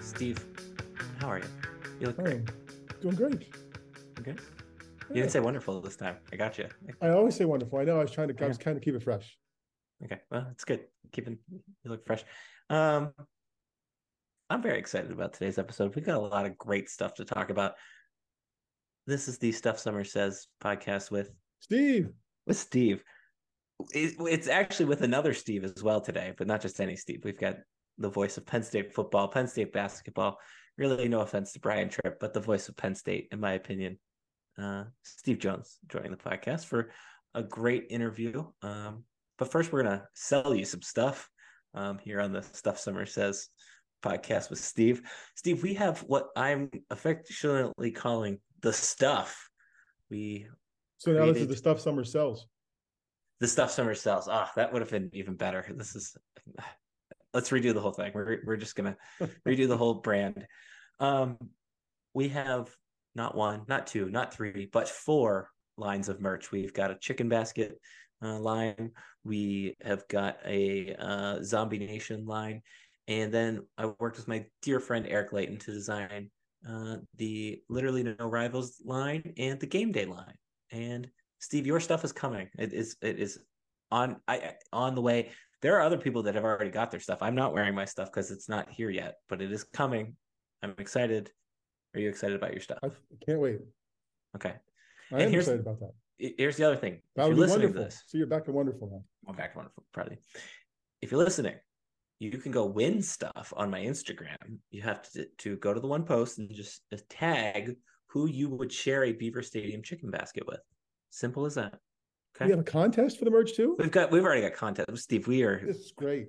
Steve, how are you? You look great. doing great. Okay. You didn't say wonderful this time. I got you. I always say wonderful. I know. I was trying to. I was Yeah. kind of keep it fresh. Okay. Well, it's good. Keeping you look fresh. Um, I'm very excited about today's episode. We've got a lot of great stuff to talk about. This is the Stuff Somers Says podcast with Steve, with Steve. It- it's actually with another Steve as well today, but not just any Steve. We've got the voice of Penn State football, Penn State basketball. Really, no offense to Brian Tripp, but the voice of Penn State, in my opinion. Uh, Steve Jones joining the podcast for a great interview. Um, but first, we're gonna sell you some stuff um, here on the Stuff Somers Says podcast with Steve. Steve, we have what I'm affectionately calling the stuff. We so now this is the stuff Somers sells. the stuff Somers sells. Ah, that would have been even better. This is let's redo the whole thing. We're we're just gonna redo the whole brand. Um, we have not one, not two, not three, but four lines of merch. We've got a chicken basket uh, line. We have got a uh, Zombie Nation line, and then I worked with my dear friend Eric Layton to design uh, the literally no rivals line and the game day line. And Steve, your stuff is coming. It is it is on I on the way. There are other people that have already got their stuff. I'm not wearing my stuff because it's not here yet, but it is coming. I'm excited. Are you excited about your stuff? I can't wait. Okay. I And am here's- excited about that. Here's the other thing. That if would you're listening wonderful. to this, So you're back to wonderful now. I'm back to wonderful Friday. If you're listening, you can go win stuff on my Instagram. You have to to go to the one post and just tag who you would share a Beaver Stadium chicken basket with. Simple as that. Okay. We have a contest for the merch too. We've got we've already got content. Steve, we are This is great.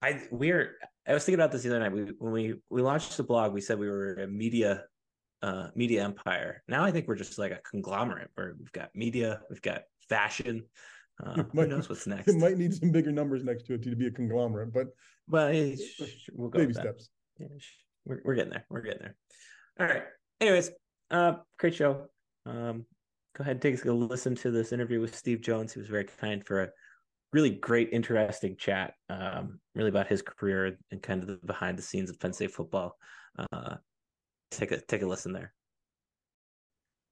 I we're I was thinking about this the other night. We when we we launched the blog, we said we were a media uh media empire. Now I think we're just like a conglomerate where we've got media, we've got fashion. Uh, who Might- knows what's next? It might need some bigger numbers next to it to be a conglomerate, but Well, sh- we'll go baby steps. Yeah, sh- we're, we're getting there. We're getting there. All right. Anyways, uh, great show. Um, go ahead and take a listen to this interview with Steve Jones. He was very kind for a really great, interesting chat. Um, really about his career and kind of the behind the scenes of Penn State football. Uh, take a take a listen there.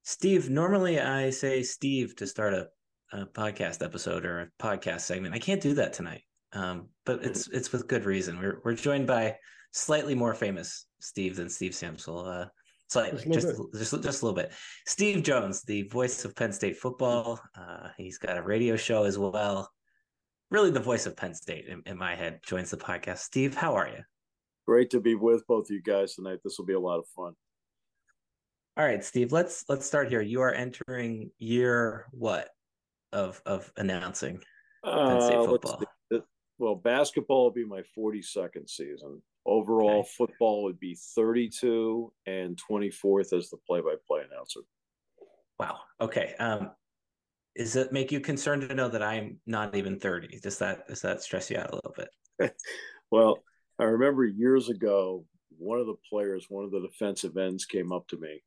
Steve, normally I say Steve to start a, a podcast episode or a podcast segment. I can't do that tonight. Um, but it's it's with good reason. We're we're joined by slightly more famous Steve than Steve Samsel. Uh, slightly, Just just a just, just a little bit. Steve Jones, the voice of Penn State football. Uh, he's got a radio show as well. Really, the voice of Penn State in, in my head joins the podcast. Steve, how are you? Great to be with both of you guys tonight. This will be a lot of fun. All right, Steve. Let's let's start here. You are entering year what of of announcing Penn State Uh, football? Well, basketball will be my 42nd season. Overall, Okay. football would be 32 and 24th as the play-by-play announcer. Wow. Okay. Um, does it make you concerned to know that I'm not even 30? Does that does that stress you out a little bit? Well, I remember years ago, one of the players, one of the defensive ends, came up to me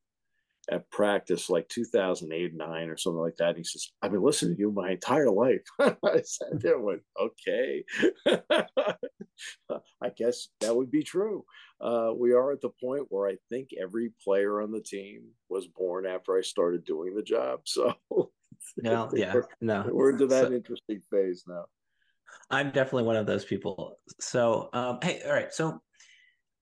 at practice, like 2008, nine or something like that. And he says, "I've been listening to you my entire life." I sat there and went, "Okay." I guess that would be true. Uh, we are at the point where I think every player on the team was born after I started doing the job. So, No, yeah, we're, no. we're into that So- interesting phase now. I'm definitely one of those people. So, um, hey, all right. So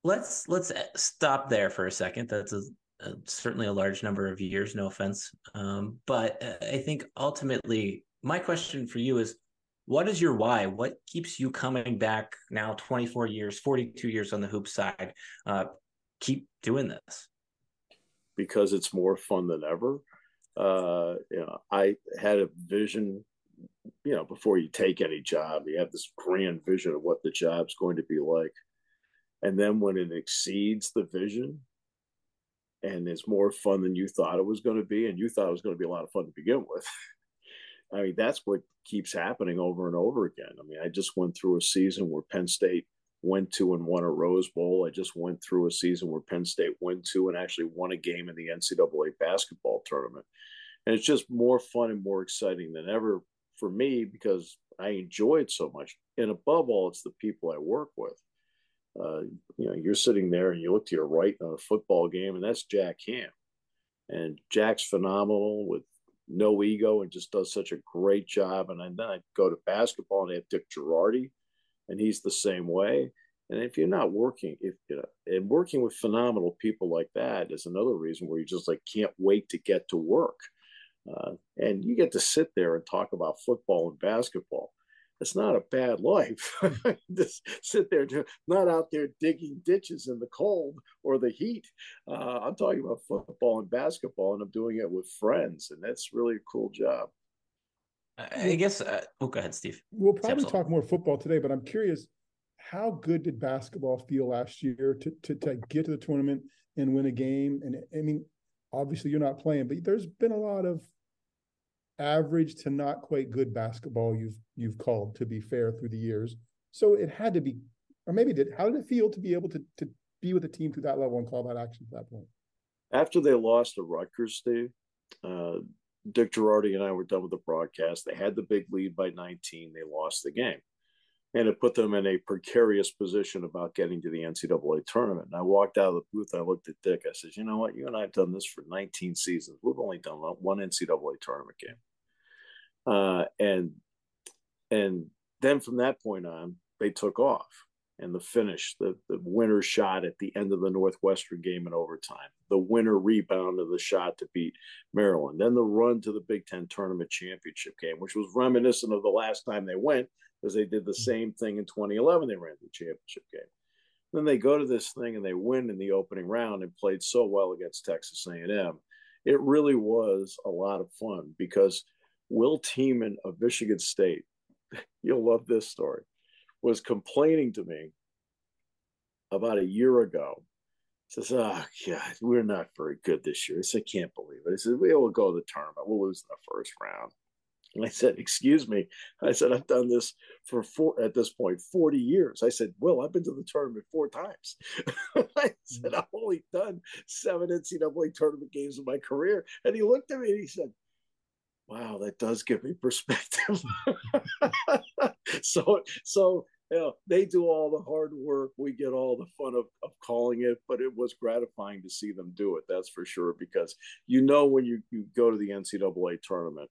let's let's uh, stop there for a second. That's a, a, certainly a large number of years. No offense, um, but uh, I think ultimately my question for you is, what is your why? What keeps you coming back now? 24 years, 42 years on the hoop side. Uh, keep doing this. because it's more fun than ever. Uh, you know, I had a vision, you know, before you take any job, you have this grand vision of what the job's going to be like. And then when it exceeds the vision and it's more fun than you thought it was going to be, and you thought it was going to be a lot of fun to begin with. I mean, that's what keeps happening over and over again. I mean, I just went through a season where Penn State went to and won a Rose Bowl. I just went through a season where Penn State went to and actually won a game in the NCAA basketball tournament. And it's just more fun and more exciting than ever for me because I enjoy it so much. And above all, it's the people I work with. Uh, you know, you're sitting there and you look to your right on a football game, and that's Jack Ham. And Jack's phenomenal with no ego and just does such a great job. And then I go to basketball and they have Dick Jerardi, and he's the same way. And if you're not working, if you know, and working with phenomenal people like that is another reason where you just like can't wait to get to work. Uh, and you get to sit there and talk about football and basketball. It's not a bad life. Just sit there, not out there digging ditches in the cold or the heat. Uh, I'm talking about football and basketball, and I'm doing it with friends, and that's really a cool job. I guess. Uh, oh, go ahead, Steve. We'll probably talk more football today, but I'm curious, how good did basketball feel last year to, to to get to the tournament and win a game? And I mean, obviously you're not playing, but there's been a lot of average to not quite good basketball you've you've called to be fair through the years. So it had to be, or maybe did. How did it feel to be able to to be with a team to that level and call that action at that point? After they lost to Rutgers, Steve, uh, Dick Jerardi and I were done with the broadcast. They had the big lead by 19. They lost the game. And it put them in a precarious position about getting to the NCAA tournament. And I walked out of the booth I looked at Dick. I said, You know what? You and I have done this for 19 seasons. We've only done one NCAA tournament game. Uh, and and then from that point on, they took off. And the finish, the, the winner shot at the end of the Northwestern game in overtime, the winner rebound of the shot to beat Maryland, then the run to the Big Ten tournament championship game, which was reminiscent of the last time they went, because they did the mm. same thing in 2011. They ran the championship game. Then they go to this thing and they win in the opening round and played so well against Texas A&M. It really was a lot of fun because – Will Tieman of Michigan State, you'll love this story, was complaining to me about a year ago. Says, oh God, we're not very good this year. I said, can't believe it. I said, we will go to the tournament. We'll lose in the first round. And I said, excuse me. I said, I've done this for four, at this point, 40 years. I said, Will, I've been to the tournament four times. I said, I've only done seven NCAA tournament games in my career. And he looked at me and he said, wow, that does give me perspective. so, so you know, they do all the hard work. We get all the fun of, of calling it, but it was gratifying to see them do it. That's for sure. Because you know, when you, you go to the NCAA tournament,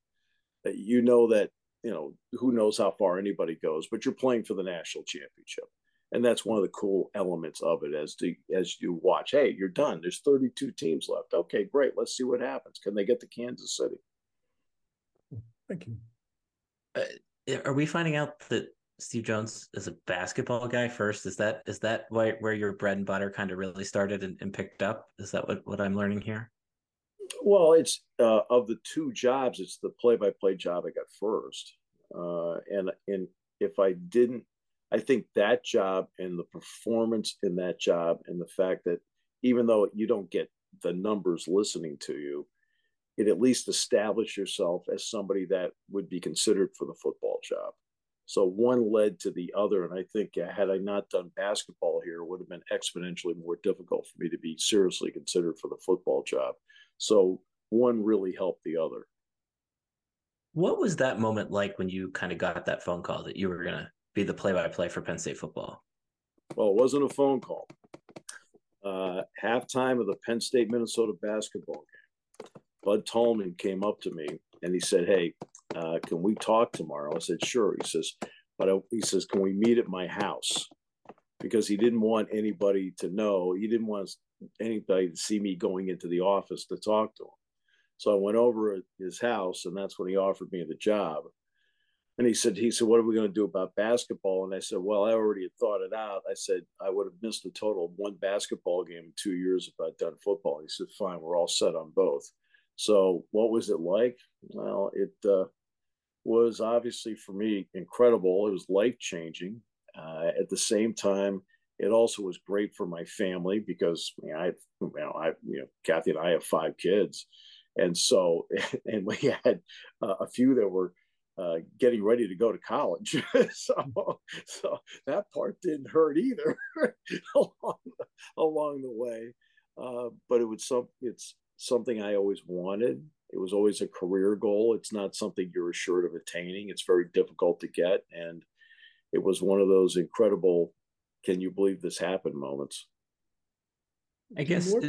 you know that, you know, who knows how far anybody goes, but you're playing for the national championship. And that's one of the cool elements of it as to, as you watch, hey, you're done. There's 32 teams left. Okay, great. Let's see what happens. Can they get to Kansas City? Thank you. Uh, are we finding out that Steve Jones is a basketball guy first? Is that is that why, where your bread and butter kind of really started and, and picked up? Is that what, what I'm learning here? Well, it's uh, of the two jobs, it's the play-by-play job I got first, uh, and and if I didn't, I think that job and the performance in that job and the fact that even though you don't get the numbers listening to you, it at least establish yourself as somebody that would be considered for the football job. So one led to the other. And I think uh, had I not done basketball here, it would have been exponentially more difficult for me to be seriously considered for the football job. So one really helped the other. What was that moment like when you kind of got that phone call that you were going to be the play by play for Penn State football? Well, it wasn't a phone call. Uh, halftime of the Penn State Minnesota basketball game Bud Tallman came up to me and he said, "Hey, uh, can we talk tomorrow?" I said, "Sure." He says, "But I, he says, can we meet at my house?" Because he didn't want anybody to know. He didn't want anybody to see me going into the office to talk to him. So I went over his house, and that's when he offered me the job. And he said, he said, what are we going to do about basketball? And I said, well, I already had thought it out. I said, I would have missed a total of one basketball game in two years if I'd done football. He said, fine, we're all set on both. So, what was it like? Well, it uh, was obviously for me incredible. It was life changing. Uh, at the same time, it also was great for my family because you know, I, you know, I, you know, Kathy and I have five kids, and so, and we had uh, a few that were uh, getting ready to go to college. so, so that part didn't hurt either along, along the way. Uh, but it was some, it's something I always wanted. It was always a career goal. It's not something you're assured of attaining. It's very difficult to get. And it was one of those incredible, can you believe this happened moments. I guess. More,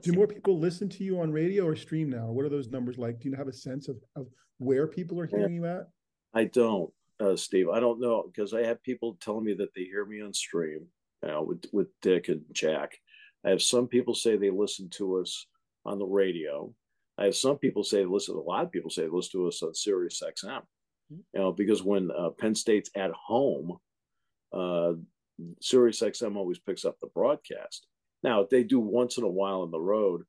do more people listen to you on radio or stream now? What are those numbers like? Do you have a sense of, of where people are hearing you at? I don't, uh, Steve. I don't know because I have people telling me that they hear me on stream you know, with with Dick and Jack. I have some people say they listen to us on the radio. I have some people say listen. A lot of people say they listen to us on Sirius XM. You know, because when uh, Penn State's at home, uh, Sirius XM always picks up the broadcast. Now they do once in a while on the road.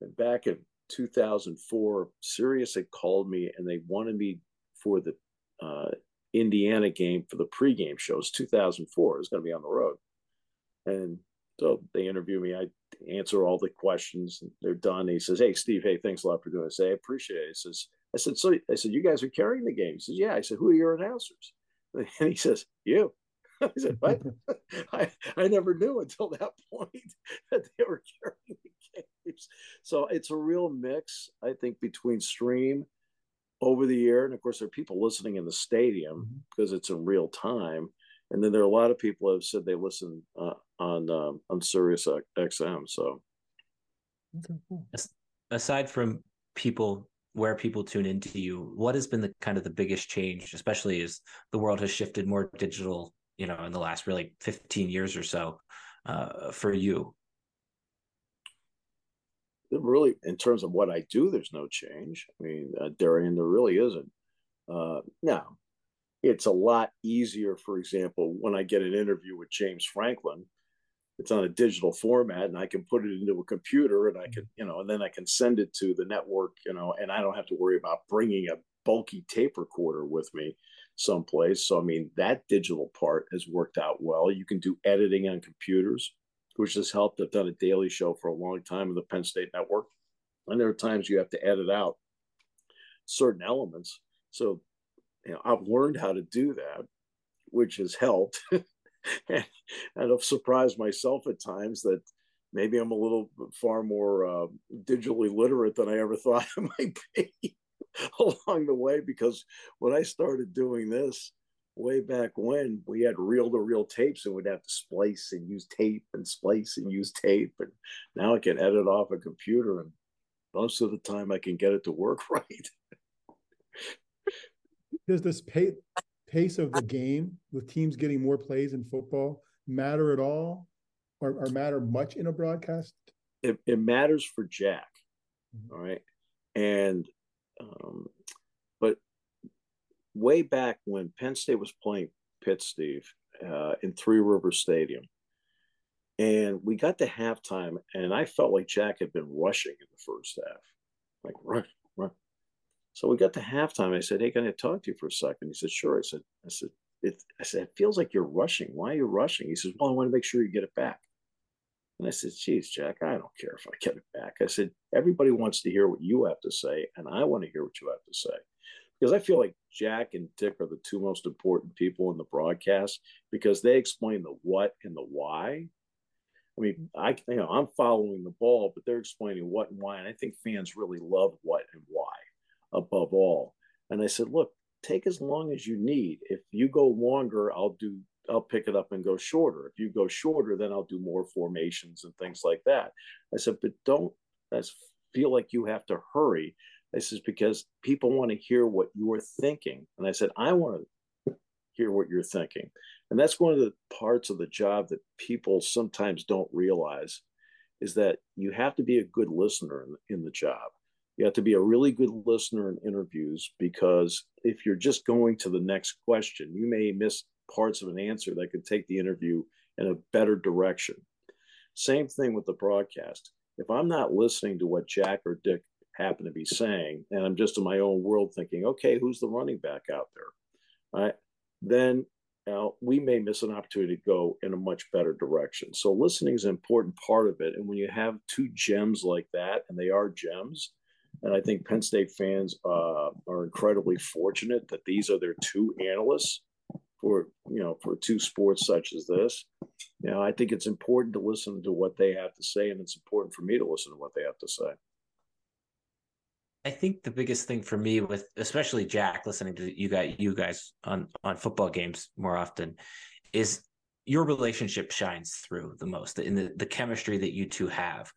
And back in 2004, Sirius had called me and they wanted me for the uh, Indiana game for the pregame shows. 2004 is going to be on the road, and so they interview me. I answer all the questions. They're done. He says, "Hey, Steve. Hey, thanks a lot for doing this. I appreciate it." He says, "I said, so I said, you guys are carrying the game." He says, "Yeah." I said, "Who are your announcers?" And he says, "You." I said, "What?" I, I never knew until that point that they were carrying the games. So it's a real mix, I think, between stream over the air, and of course, there are people listening in the stadium mm-hmm. because it's in real time. And then there are a lot of people who have said they listen uh, on um, on Sirius XM. So, okay, cool. aside from people where people tune into you, what has been the kind of the biggest change, especially as the world has shifted more digital you know in the last really 15 years or so uh, for you? Really in terms of what i do there's no change. I mean uh, darian there really isn't. Uh, now it's a lot easier for example when i get an interview with james franklin it's on a digital format and i can put it into a computer and i can mm-hmm. you know and then i can send it to the network you know and i don't have to worry about bringing a bulky tape recorder with me someplace. So, I mean, that digital part has worked out well. You can do editing on computers, which has helped. I've done a daily show for a long time in the Penn State Network. And there are times you have to edit out certain elements. So, you know, I've learned how to do that, which has helped. and, I've surprised myself at times that maybe I'm a little far more uh, digitally literate than I ever thought I might be. along the way because when I started doing this way back when, we had reel to reel tapes and we'd have to splice and use tape and splice and use tape. And now I can edit off a computer and most of the time I can get it to work right. Does this pay, pace of the game with teams getting more plays in football matter at all or, or matter much in a broadcast? It, it matters for Jack. Mm-hmm. All right. And um, but way back when Penn State was playing Pitt, Steve, uh, in Three River Stadium, and we got to halftime, and I felt like Jack had been rushing in the first half, like run, run. So we got to halftime. I said, "Hey, can I talk to you for a second? He said, "Sure." I said, "I said, it, I said, it feels like you're rushing. Why are you rushing?" He says, "Well, I want to make sure you get it back." And I said, geez, Jack, I don't care if I get it back. I said, everybody wants to hear what you have to say, and I want to hear what you have to say. Because I feel like Jack and Dick are the two most important people in the broadcast because they explain the what and the why. I mean, I you know I'm following the ball, but they're explaining what and why, and I think fans really love what and why above all. And I said, look, take as long as you need. If you go longer, I'll do I'll pick it up and go shorter. If you go shorter, then I'll do more formations and things like that. I said, but don't that's feel like you have to hurry. I says because people want to hear what you're thinking, and I said I want to hear what you're thinking, and that's one of the parts of the job that people sometimes don't realize is that you have to be a good listener in, in the job. You have to be a really good listener in interviews because if you're just going to the next question, you may miss parts of an answer that could take the interview in a better direction. Same thing with the broadcast. If I'm not listening to what Jack or Dick happen to be saying, and I'm just in my own world thinking, okay, who's the running back out there? Right? Then you know, we may miss an opportunity to go in a much better direction. So listening is an important part of it. And when you have two gems like that, and they are gems, And I think Penn State fans uh, are incredibly fortunate that these are their two analysts for you know for two sports such as this. You know, I think it's important to listen to what they have to say, and it's important for me to listen to what they have to say. I think the biggest thing for me with especially Jack listening to you guys you guys on on football games more often is your relationship shines through the most in the, the chemistry that you two have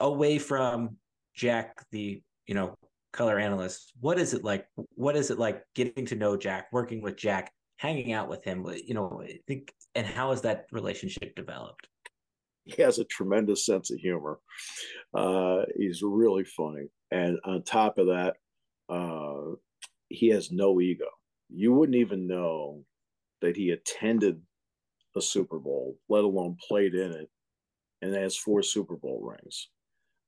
away from Jack the you know color analyst what is it like what is it like getting to know Jack working with Jack hanging out with him you know I think and how has that relationship developed he has a tremendous sense of humor uh, he's really funny and on top of that, uh, he has no ego. You wouldn't even know that he attended a Super Bowl, let alone played in it, and has four Super Bowl rings.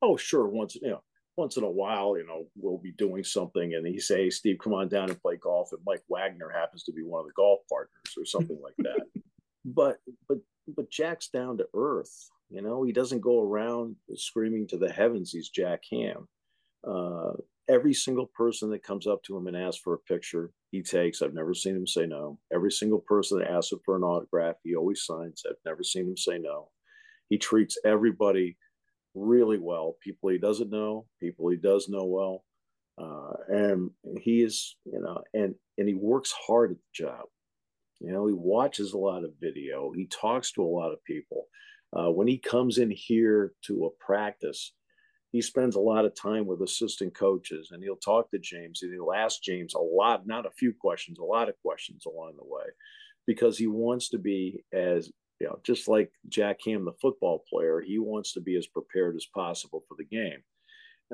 Oh, sure, once you know, once in a while, you know, we'll be doing something, and he say, hey, "Steve, come on down and play golf," and Mike Wagner happens to be one of the golf partners or something like that. But but but Jack's down to earth. You know, he doesn't go around screaming to the heavens he's Jack Ham. Uh, every single person that comes up to him and asks for a picture, he takes. I've never seen him say no. Every single person that asks him for an autograph, he always signs. I've never seen him say no. He treats everybody really well. People he doesn't know, people he does know well, uh, and he is, you know, and and he works hard at the job. You know, he watches a lot of video. He talks to a lot of people. Uh, when he comes in here to a practice, he spends a lot of time with assistant coaches and he'll talk to James and he'll ask James a lot, not a few questions, a lot of questions along the way, because he wants to be as, you know, just like Jack Ham, the football player, he wants to be as prepared as possible for the game.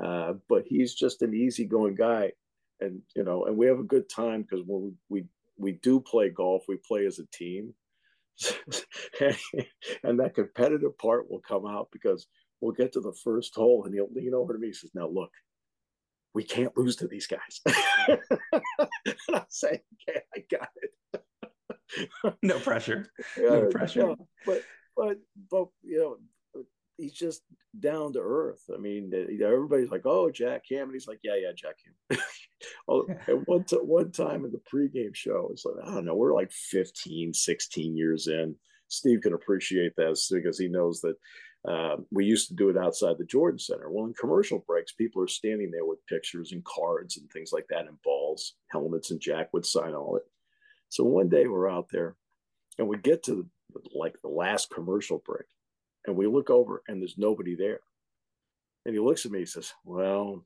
Uh, but he's just an easygoing guy. And, you know, and we have a good time because when we, we, we do play golf, we play as a team. and that competitive part will come out because we'll get to the first hole and he'll lean over to me. He says, Now look, we can't lose to these guys. and I'm saying, Okay, I got it. No pressure. No pressure. Yeah, but but but you know, he's just down to earth. I mean, everybody's like, "Oh, Jack Ham," and he's like, "Yeah, yeah, Jack Ham." oh, at one, t- one time in the pregame show, it's like I don't know, we're like 15, 16 years in. Steve can appreciate that because he knows that uh, we used to do it outside the Jordan Center. Well, in commercial breaks, people are standing there with pictures and cards and things like that, and balls, helmets, and Jack would sign all it. So one day we're out there, and we get to the, like the last commercial break, and we look over, and there's nobody there. And he looks at me, he says, "Well,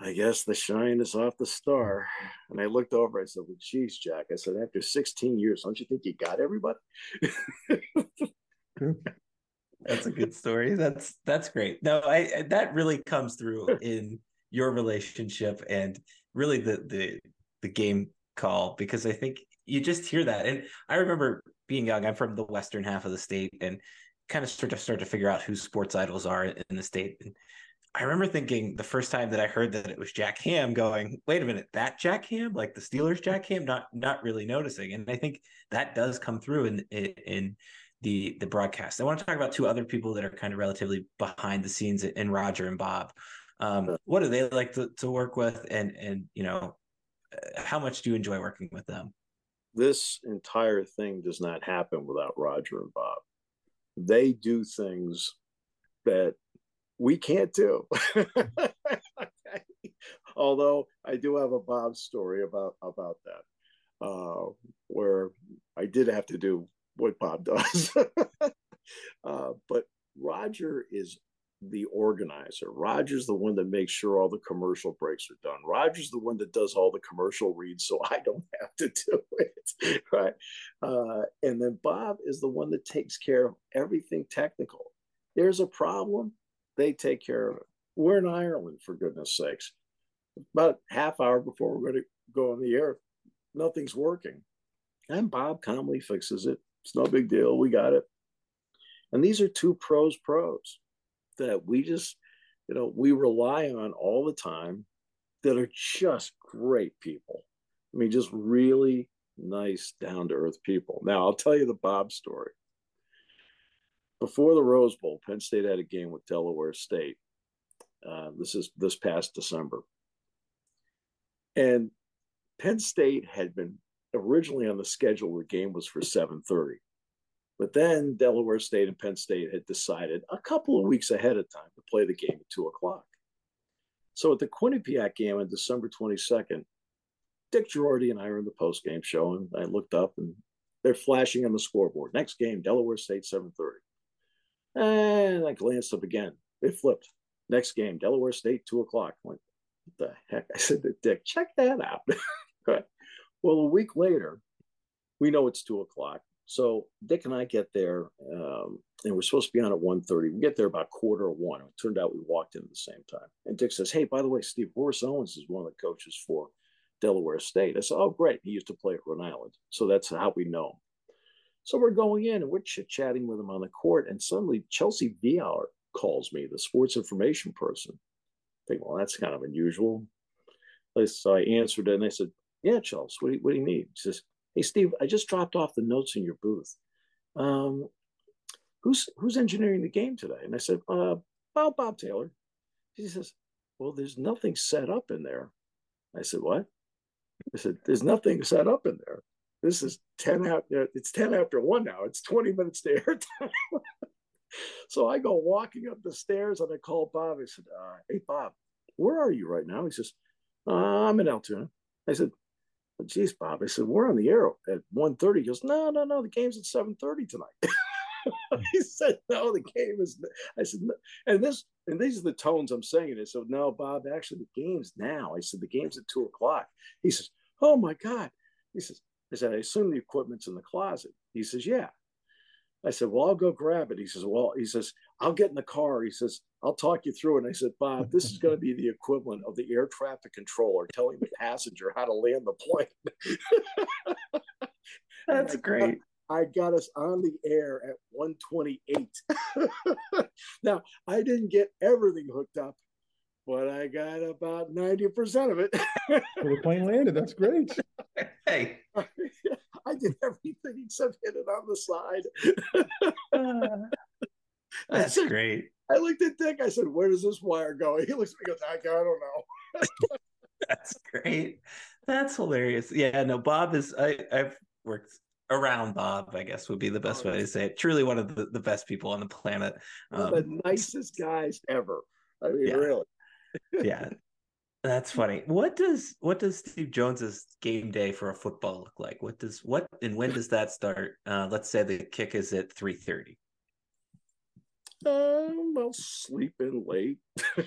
I guess the shine is off the star. And I looked over, I said, Well, geez, Jack. I said, after 16 years, don't you think you got everybody? That's a good story. That's that's great. No, I that really comes through in your relationship and really the the the game call because I think you just hear that. And I remember being young. I'm from the western half of the state and kind of start to start to figure out who sports idols are in the state. And I remember thinking the first time that I heard that it was Jack Ham, going, "Wait a minute, that Jack Ham, like the Steelers Jack Ham," not not really noticing. And I think that does come through in in the the broadcast. I want to talk about two other people that are kind of relatively behind the scenes in Roger and Bob. Um, what do they like to, to work with, and and you know, how much do you enjoy working with them? This entire thing does not happen without Roger and Bob. They do things that we can't do. okay. Although I do have a Bob story about about that, uh, where I did have to do what Bob does. uh, but Roger is the organizer. Roger's the one that makes sure all the commercial breaks are done. Roger's the one that does all the commercial reads, so I don't have to do it. Right. Uh, and then Bob is the one that takes care of everything technical. There's a problem, they take care of it. We're in Ireland, for goodness sakes. About half hour before we're going to go on the air, nothing's working. And Bob calmly fixes it it's no big deal. We got it. And these are two pros pros that we just, you know, we rely on all the time that are just great people. I mean, just really nice, down to earth people. Now, I'll tell you the Bob story. Before the Rose Bowl, Penn State had a game with Delaware State. Uh, this is this past December, and Penn State had been originally on the schedule. The game was for seven thirty, but then Delaware State and Penn State had decided a couple of weeks ahead of time to play the game at two o'clock. So at the Quinnipiac game on December twenty second, Dick Jerardi and I are in the post game show, and I looked up and they're flashing on the scoreboard. Next game, Delaware State, 7:30. And I glanced up again. It flipped. Next game, Delaware State, two o'clock. I went, what the heck? I said to Dick, check that out. well, a week later, we know it's two o'clock. So Dick and I get there, um, and we're supposed to be on at 1.30. We get there about quarter of one. It turned out we walked in at the same time. And Dick says, hey, by the way, Steve, Horace Owens is one of the coaches for Delaware State. I said, oh, great. He used to play at Rhode Island. So that's how we know him. So we're going in and we're chit chatting with him on the court. And suddenly Chelsea Viar calls me, the sports information person. I think, well, that's kind of unusual. So I answered it and I said, yeah, Chelsea, what do you, what do you need? He says, hey, Steve, I just dropped off the notes in your booth. Um, who's who's engineering the game today? And I said, uh, Bob, Bob Taylor. He says, well, there's nothing set up in there. I said, what? I said, there's nothing set up in there. This is 10 after, it's 10 after one now. It's 20 minutes to airtime. so I go walking up the stairs and I call Bob. I said, uh, hey, Bob, where are you right now? He says, uh, I'm in Altoona. I said, geez, Bob. I said, we're on the air at 1.30. He goes, no, no, no, the game's at 7.30 tonight. he said, no, the game is, I said, no. and this, and these are the tones I'm saying it. So no, Bob, actually the game's now. I said, the game's at two o'clock. He says, oh my God. He says, I said, I assume the equipment's in the closet. He says, yeah. I said, well, I'll go grab it. He says, well, he says, I'll get in the car. He says, I'll talk you through it. And I said, Bob, this is going to be the equivalent of the air traffic controller telling the passenger how to land the plane. That's great. I got us on the air at 128. now, I didn't get everything hooked up, but I got about 90% of it. well, the plane landed. That's great. Hey. I did everything except hit it on the side. That's great. I looked at Dick. I said, "Where does this wire go?" He looks at me goes, "I don't know." That's great. That's hilarious. Yeah, no, Bob is. I, I've worked around Bob, I guess would be the best oh, way to say it. Truly one of the, the best people on the planet. Um, the nicest guys ever. I mean, yeah. really. yeah. That's funny. What does what does Steve Jones's game day for a football look like? What does what and when does that start? Uh, let's say the kick is at three thirty. I'll sleep in late.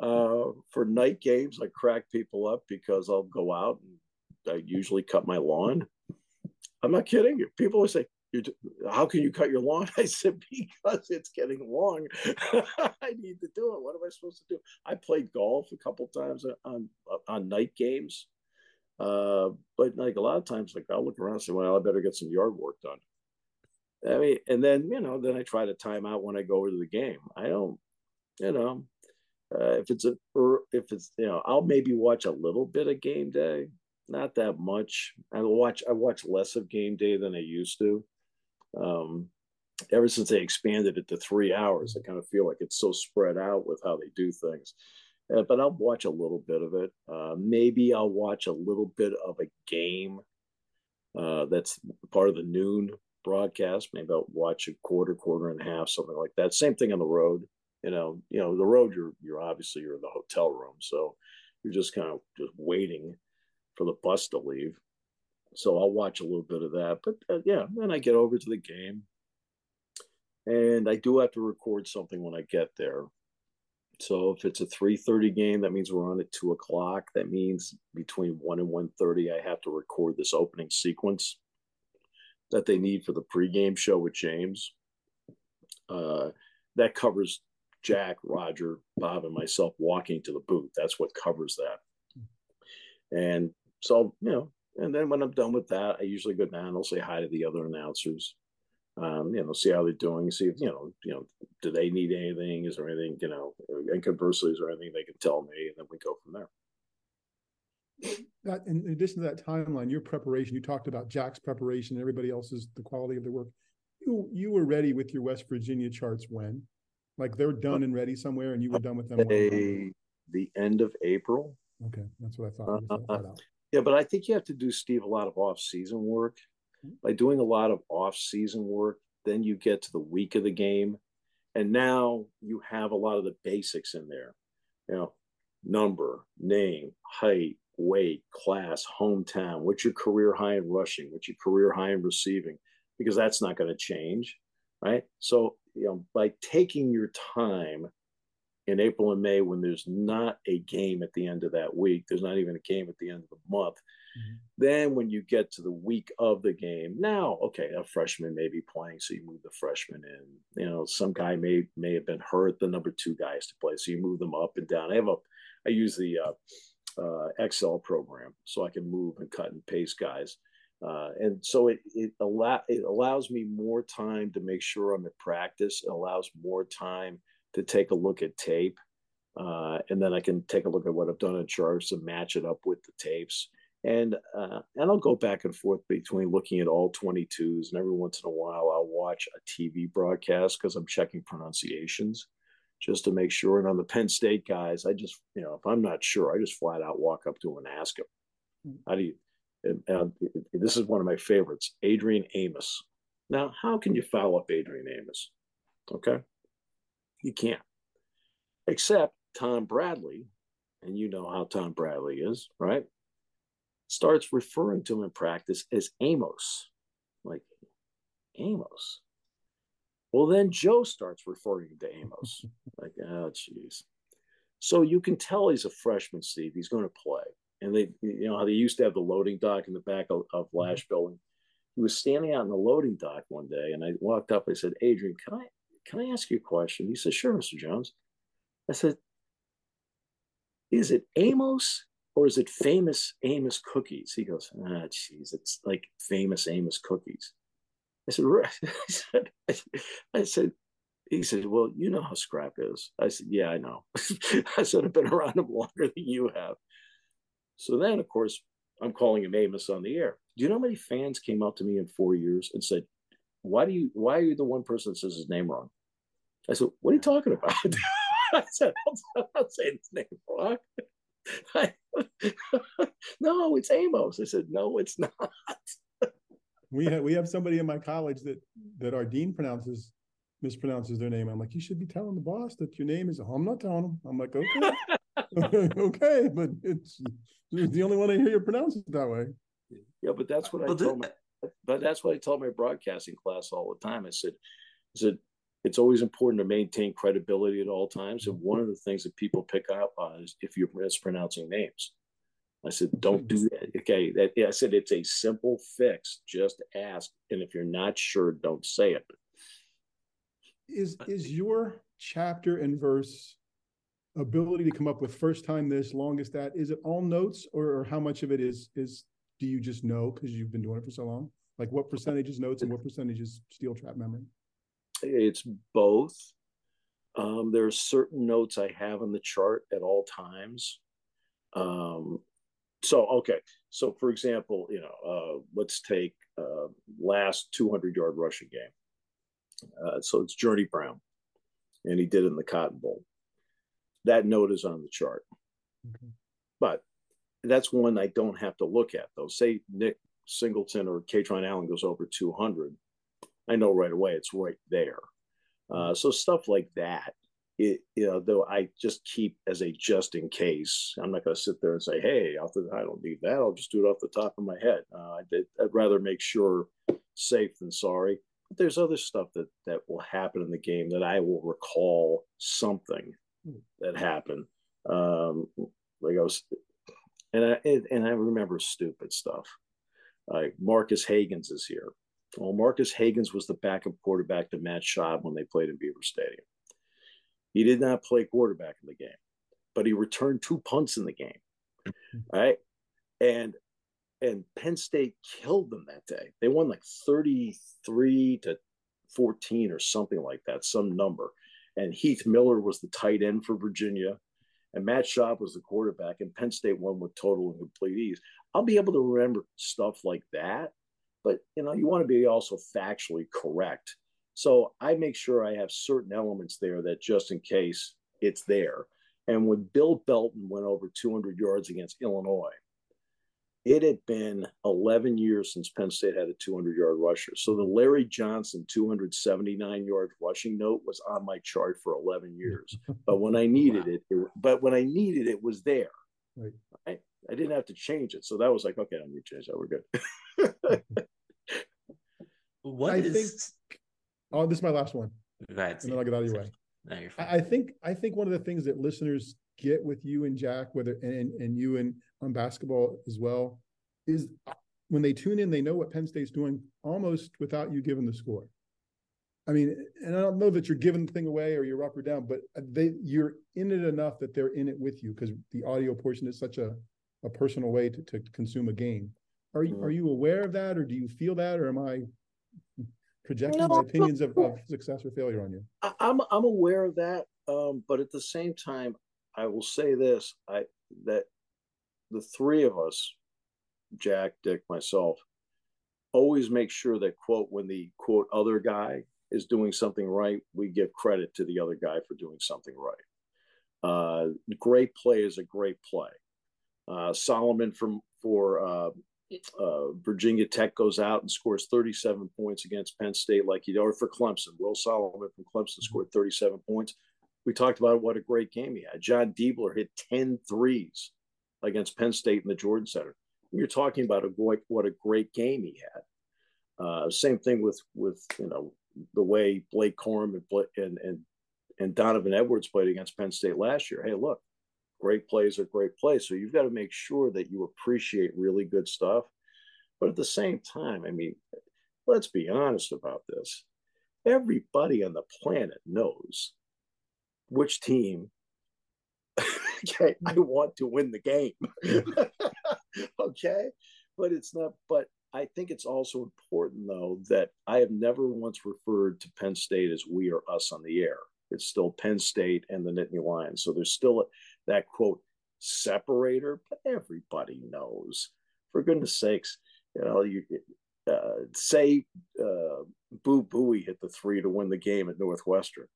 uh, for night games, I crack people up because I'll go out and I usually cut my lawn. I'm not kidding. People always say, how can you cut your lawn? I said, because it's getting long. I need to do it. What am I supposed to do? I played golf a couple times on on night games. Uh, but like a lot of times, like I'll look around and say, well, I better get some yard work done. I mean, and then, you know, then I try to time out when I go over to the game. I don't, you know, uh, if it's a, if it's, you know, I'll maybe watch a little bit of game day, not that much. I watch I watch less of game day than I used to. Um, ever since they expanded it to three hours, I kind of feel like it's so spread out with how they do things. Uh, but I'll watch a little bit of it. Uh, maybe I'll watch a little bit of a game uh, that's part of the noon broadcast. Maybe I'll watch a quarter, quarter and a half, something like that. Same thing on the road. You know, you know, the road. You're you're obviously you're in the hotel room, so you're just kind of just waiting for the bus to leave. So I'll watch a little bit of that. But uh, yeah, then I get over to the game. And I do have to record something when I get there. So if it's a 3.30 game, that means we're on at 2 o'clock. That means between 1 and 1.30, I have to record this opening sequence that they need for the pregame show with James. Uh, that covers Jack, Roger, Bob, and myself walking to the booth. That's what covers that. And so, you know, and then when I'm done with that, I usually go down. And I'll say hi to the other announcers. Um, you know, see how they're doing. See if you know, you know, do they need anything? Is there anything you know? And conversely, is there anything they can tell me? And then we go from there. That, in addition to that timeline, your preparation, you talked about Jack's preparation, everybody else's the quality of their work. You you were ready with your West Virginia charts when? Like they're done and ready somewhere, and you were done with them. The end of April. Okay, that's what I thought. Uh, yeah, but I think you have to do, Steve, a lot of off-season work. Mm-hmm. By doing a lot of off-season work, then you get to the week of the game, and now you have a lot of the basics in there. You know, number, name, height, weight, class, hometown. What's your career high in rushing? What's your career high in receiving? Because that's not going to change, right? So, you know, by taking your time in April and May when there's not a game at the end of that week, there's not even a game at the end of the month. Mm-hmm. Then when you get to the week of the game, now okay, a freshman may be playing, so you move the freshman in. You know, some guy may may have been hurt, the number two guys to play, so you move them up and down. I have a, I use the uh, uh, Excel program so I can move and cut and paste guys. Uh, and so it it, allow, it allows me more time to make sure I'm at practice. It allows more time to take a look at tape. Uh, and then I can take a look at what I've done in charts and match it up with the tapes. And uh, and I'll go back and forth between looking at all 22s, and every once in a while I'll watch a TV broadcast because I'm checking pronunciations just to make sure. And on the Penn State guys, I just you know if I'm not sure, I just flat out walk up to them and ask them, hmm. "How do you?" And, and this is one of my favorites, Adrian Amos. Now, how can you follow up Adrian Amos? Okay, you can't. Except Tom Bradley, and you know how Tom Bradley is, right? Starts referring to him in practice as Amos. Like, Amos. Well, then Joe starts referring to Amos. like, oh, jeez. So you can tell he's a freshman, Steve. He's going to play. And they, you know, how they used to have the loading dock in the back of, of mm-hmm. Building. He was standing out in the loading dock one day, and I walked up. I said, Adrian, can I can I ask you a question? He said, Sure, Mr. Jones. I said, Is it Amos or is it famous Amos cookies? He goes, Ah, jeez, it's like famous Amos cookies. I said, I said, I said, he said, Well, you know how scrap is. I said, Yeah, I know. I said, I've been around him longer than you have. So then, of course, I'm calling him Amos on the air. Do you know how many fans came up to me in four years and said, Why do you why are you the one person that says his name wrong? I said, What are you talking about? I said, I'm not saying his name wrong. I, no, it's Amos. I said, No, it's not. We have we have somebody in my college that that our dean pronounces mispronounces their name. I'm like, you should be telling the boss that your name is. I'm not telling him. I'm like, okay, okay, but it's, it's the only one I hear you pronounce it that way. Yeah, but that's what I told my, but that's what I told my broadcasting class all the time. I said, I said, it's always important to maintain credibility at all times. And one of the things that people pick up on is if you're mispronouncing names. I said, don't do that. Okay. That, I said, it's a simple fix. Just ask. And if you're not sure, don't say it. Is, is your chapter and verse ability to come up with first time this, longest that, is it all notes or, or how much of it is, is, do you just know because you've been doing it for so long? Like what percentage is notes and what percentage is steel trap memory? It's both. Um, there are certain notes I have on the chart at all times. Um, so, okay. So, for example, you know, uh, let's take uh, last 200 yard rushing game. Uh, so it's Journey Brown, and he did it in the Cotton Bowl. That note is on the chart. Okay. But that's one I don't have to look at, though. Say Nick Singleton or Kaytron Allen goes over 200. I know right away it's right there. Uh, so stuff like that, it, you know, though I just keep as a just in case. I'm not going to sit there and say, "Hey, I don't need that. I'll just do it off the top of my head." Uh, I'd, I'd rather make sure safe than sorry. But there's other stuff that that will happen in the game that I will recall something that happened. Um, like I was, and I and I remember stupid stuff. Like Marcus Hagans is here. Well, Marcus Hagans was the backup quarterback to Matt Schaub when they played in Beaver Stadium. He did not play quarterback in the game, but he returned two punts in the game. Right. And and Penn State killed them that day. They won like 33 to 14 or something like that, some number. And Heath Miller was the tight end for Virginia. And Matt Schaub was the quarterback, and Penn State won with total and complete ease. I'll be able to remember stuff like that but you know, you want to be also factually correct. So I make sure I have certain elements there that just in case it's there. And when Bill Belton went over 200 yards against Illinois, it had been 11 years since Penn State had a 200 yard rusher. So the Larry Johnson 279 yard rushing note was on my chart for 11 years. But when I needed wow. it, it, but when I needed it was there. Right. I, I didn't have to change it. So that was like, okay, I don't need to change that. We're good. what I is... think, oh, this is my last one. Right. And then I'll get out of your way. No, I, I think I think one of the things that listeners get with you and Jack, whether and and you and on basketball as well, is when they tune in, they know what Penn State's doing almost without you giving the score. I mean, and I don't know that you're giving the thing away or you're up or down, but they you're in it enough that they're in it with you because the audio portion is such a, a personal way to, to consume a game. Are you are you aware of that or do you feel that or am I projecting no, my opinions of, of, success or failure on you? I'm I'm aware of that. Um, but at the same time, I will say this: I that the three of us, Jack, Dick, myself, always make sure that quote when the quote other guy is doing something right, we give credit to the other guy for doing something right. Uh, great play is a great play. Uh, Solomon from for uh, uh, Virginia Tech goes out and scores 37 points against Penn State, like he or for Clemson. Will Solomon from Clemson scored 37 points we talked about what a great game he had. Jon Diebler hit 10 threes against Penn State in the Jordan Center. You're talking about a what a great game he had. Uh, same thing with with you know the way Blake Corum and, and and and Donovan Edwards played against Penn State last year. Hey, look, great plays are great plays. So you've got to make sure that you appreciate really good stuff. But at the same time, I mean, let's be honest about this. Everybody on the planet knows which team okay i mm-hmm. want to win the game okay but it's not but i think it's also important though that i have never once referred to penn state as we or us on the air it's still penn state and the nittany lions so there's still a, that quote separator but everybody knows for goodness sakes you know you uh, say uh, Boo Buie hit the three to win the game at Northwestern,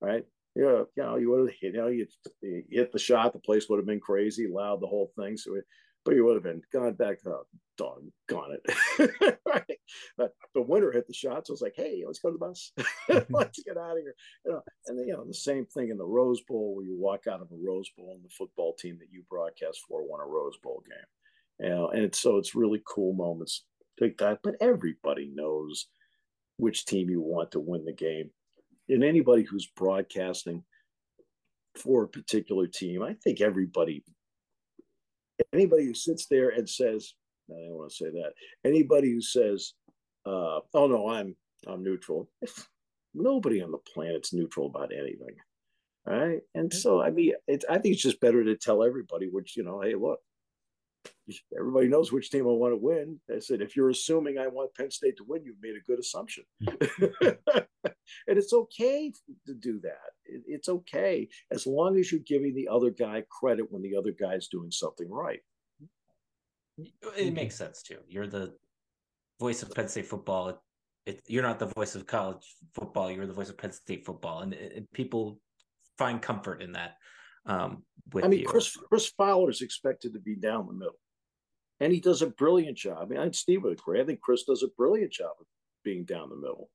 right? yeah, you know, you would have, you know, you, you hit the shot, the place would have been crazy, loud, the whole thing. So, it, but you would have been gone back, oh, doggone it. right? But the winner hit the shots So was like, hey, let's go to the bus. let's get out of here. You know, and then, you know, the same thing in the Rose Bowl where you walk out of a Rose Bowl and the football team that you broadcast for won a Rose Bowl game. You know, and it's, so it's really cool moments like that. But everybody knows which team you want to win the game and anybody who's broadcasting for a particular team, I think everybody, anybody who sits there and says, I don't want to say that. Anybody who says, uh, "Oh no, I'm I'm neutral," nobody on the planet's neutral about anything, right? And so, I mean, it, I think it's just better to tell everybody, which you know, hey, look, everybody knows which team I want to win. I said, if you're assuming I want Penn State to win, you've made a good assumption. and it's okay to do that. It's okay as long as you're giving the other guy credit when the other guy's doing something right. It makes sense too. You're the voice of Penn State football. It, you're not the voice of college football. You're the voice of Penn State football, and it, people find comfort in that. Um, I mean, you. Chris Chris Fowler is expected to be down the middle, and he does a brilliant job. I mean, I Steve would agree. I think Chris does a brilliant job of being down the middle.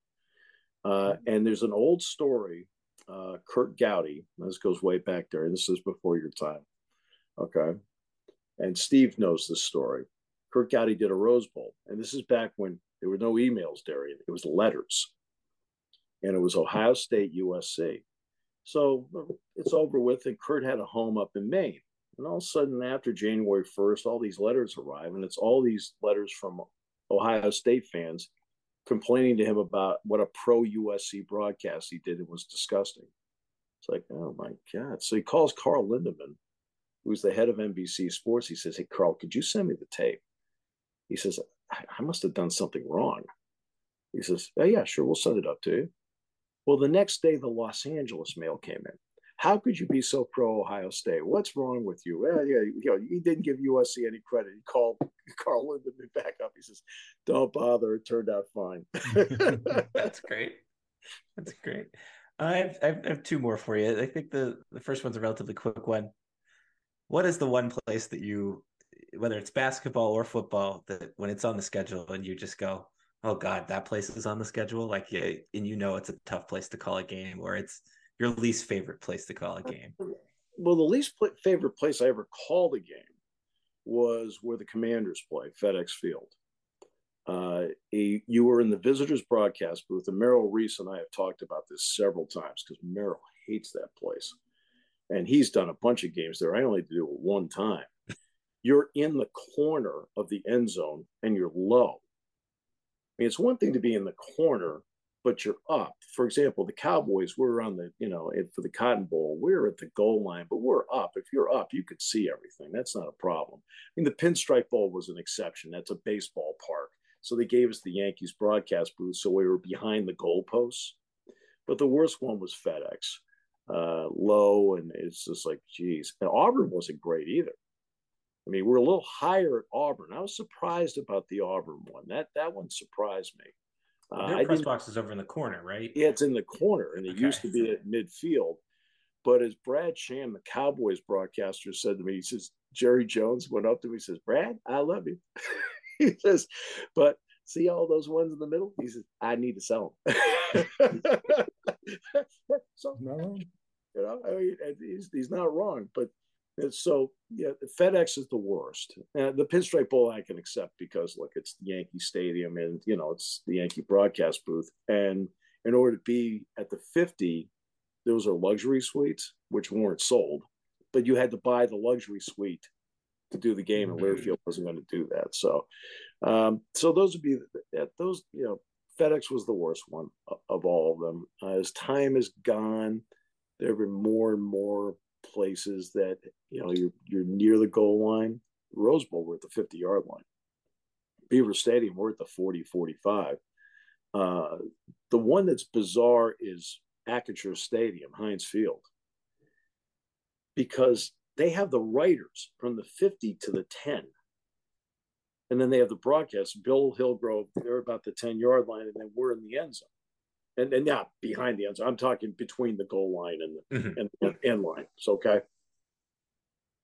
Uh, and there's an old story, uh, Curt Gowdy. This goes way back there. This is before your time. Okay. And Steve knows this story. Curt Gowdy did a Rose Bowl. And this is back when there were no emails, Darian. It was letters. And it was Ohio State, USC. So it's over with. And Curt had a home up in Maine. And all of a sudden, after January 1st, all these letters arrive. And it's all these letters from Ohio State fans complaining to him about what a pro USC broadcast he did. It was disgusting. It's like, oh my God. So he calls Carl Lindemann, who's the head of NBC Sports. He says, Hey, Carl, could you send me the tape? He says, I, must have done something wrong. He says, Oh, yeah, sure. We'll send it up to you. Well, the next day, the Los Angeles mail came in. How could you be so pro Ohio State? What's wrong with you? Well, yeah, you know, he didn't give USC any credit. He called Carl Lindemann back up. He says, "Don't bother. It turned out fine." That's great. That's great. I have, I have two more for you. I think the the first one's a relatively quick one. What is the one place that you, whether it's basketball or football, that when it's on the schedule and you just go, oh god, that place is on the schedule, like yeah, and you know it's a tough place to call a game, or it's your least favorite place to call a game. Well, the least favorite place I ever called a game was where the Commanders play, FedEx Field. Uh, you were in the visitors broadcast booth, and Merrill Reese and I have talked about this several times because Merrill hates that place, and he's done a bunch of games there. I only do it one time. You're in the corner of the end zone, and you're low. I mean, it's one thing to be in the corner, but you're up. For example, the Cowboys, we're on the, you know, for the Cotton Bowl, we're at the goal line, but we're up. If you're up, you could see everything. That's not a problem. I mean, the Pinstripe Bowl was an exception. That's a baseball park. So they gave us the Yankees broadcast booth, so we were behind the goalposts. But the worst one was FedEx, uh, low, and it's just like, geez. And Auburn wasn't great either. I mean, we're a little higher at Auburn. I was surprised about the Auburn one. That that one surprised me. Uh, Their press box is over in the corner, right? Yeah, it's in the corner, and it okay. used to be at midfield. But as Brad Sham, the Cowboys broadcaster, said to me, he says, Jerry Jones went up to me, he says, Brad, I love you. he says, but see all those ones in the middle? He says, I need to sell them. so, no. you know, I mean, he's, he's not wrong, but so yeah, FedEx is the worst. Uh, the Pinstripe Bowl I can accept because look, it's the Yankee Stadium and you know it's the Yankee broadcast booth. And in order to be at the 50, those are luxury suites which weren't sold, but you had to buy the luxury suite to do the game, and mm-hmm. Learfield wasn't going to do that. So, um, so those would be those. You know, FedEx was the worst one of all of them. Uh, as time has gone, there have been more and more places that you know you're you're near the goal line. Rose Bowl, we're at the 50 yard line. Beaver Stadium, we're at the 40, 45. Uh, the one that's bizarre is Acrisure Stadium, Heinz Field, because they have the writers from the 50 to the 10. And then they have the broadcast. Bill Hillgrove, they're about the 10 yard line, and then we're in the end zone and, and not behind the end zone. I'm talking between the goal line and the mm-hmm. and, and end line. So okay.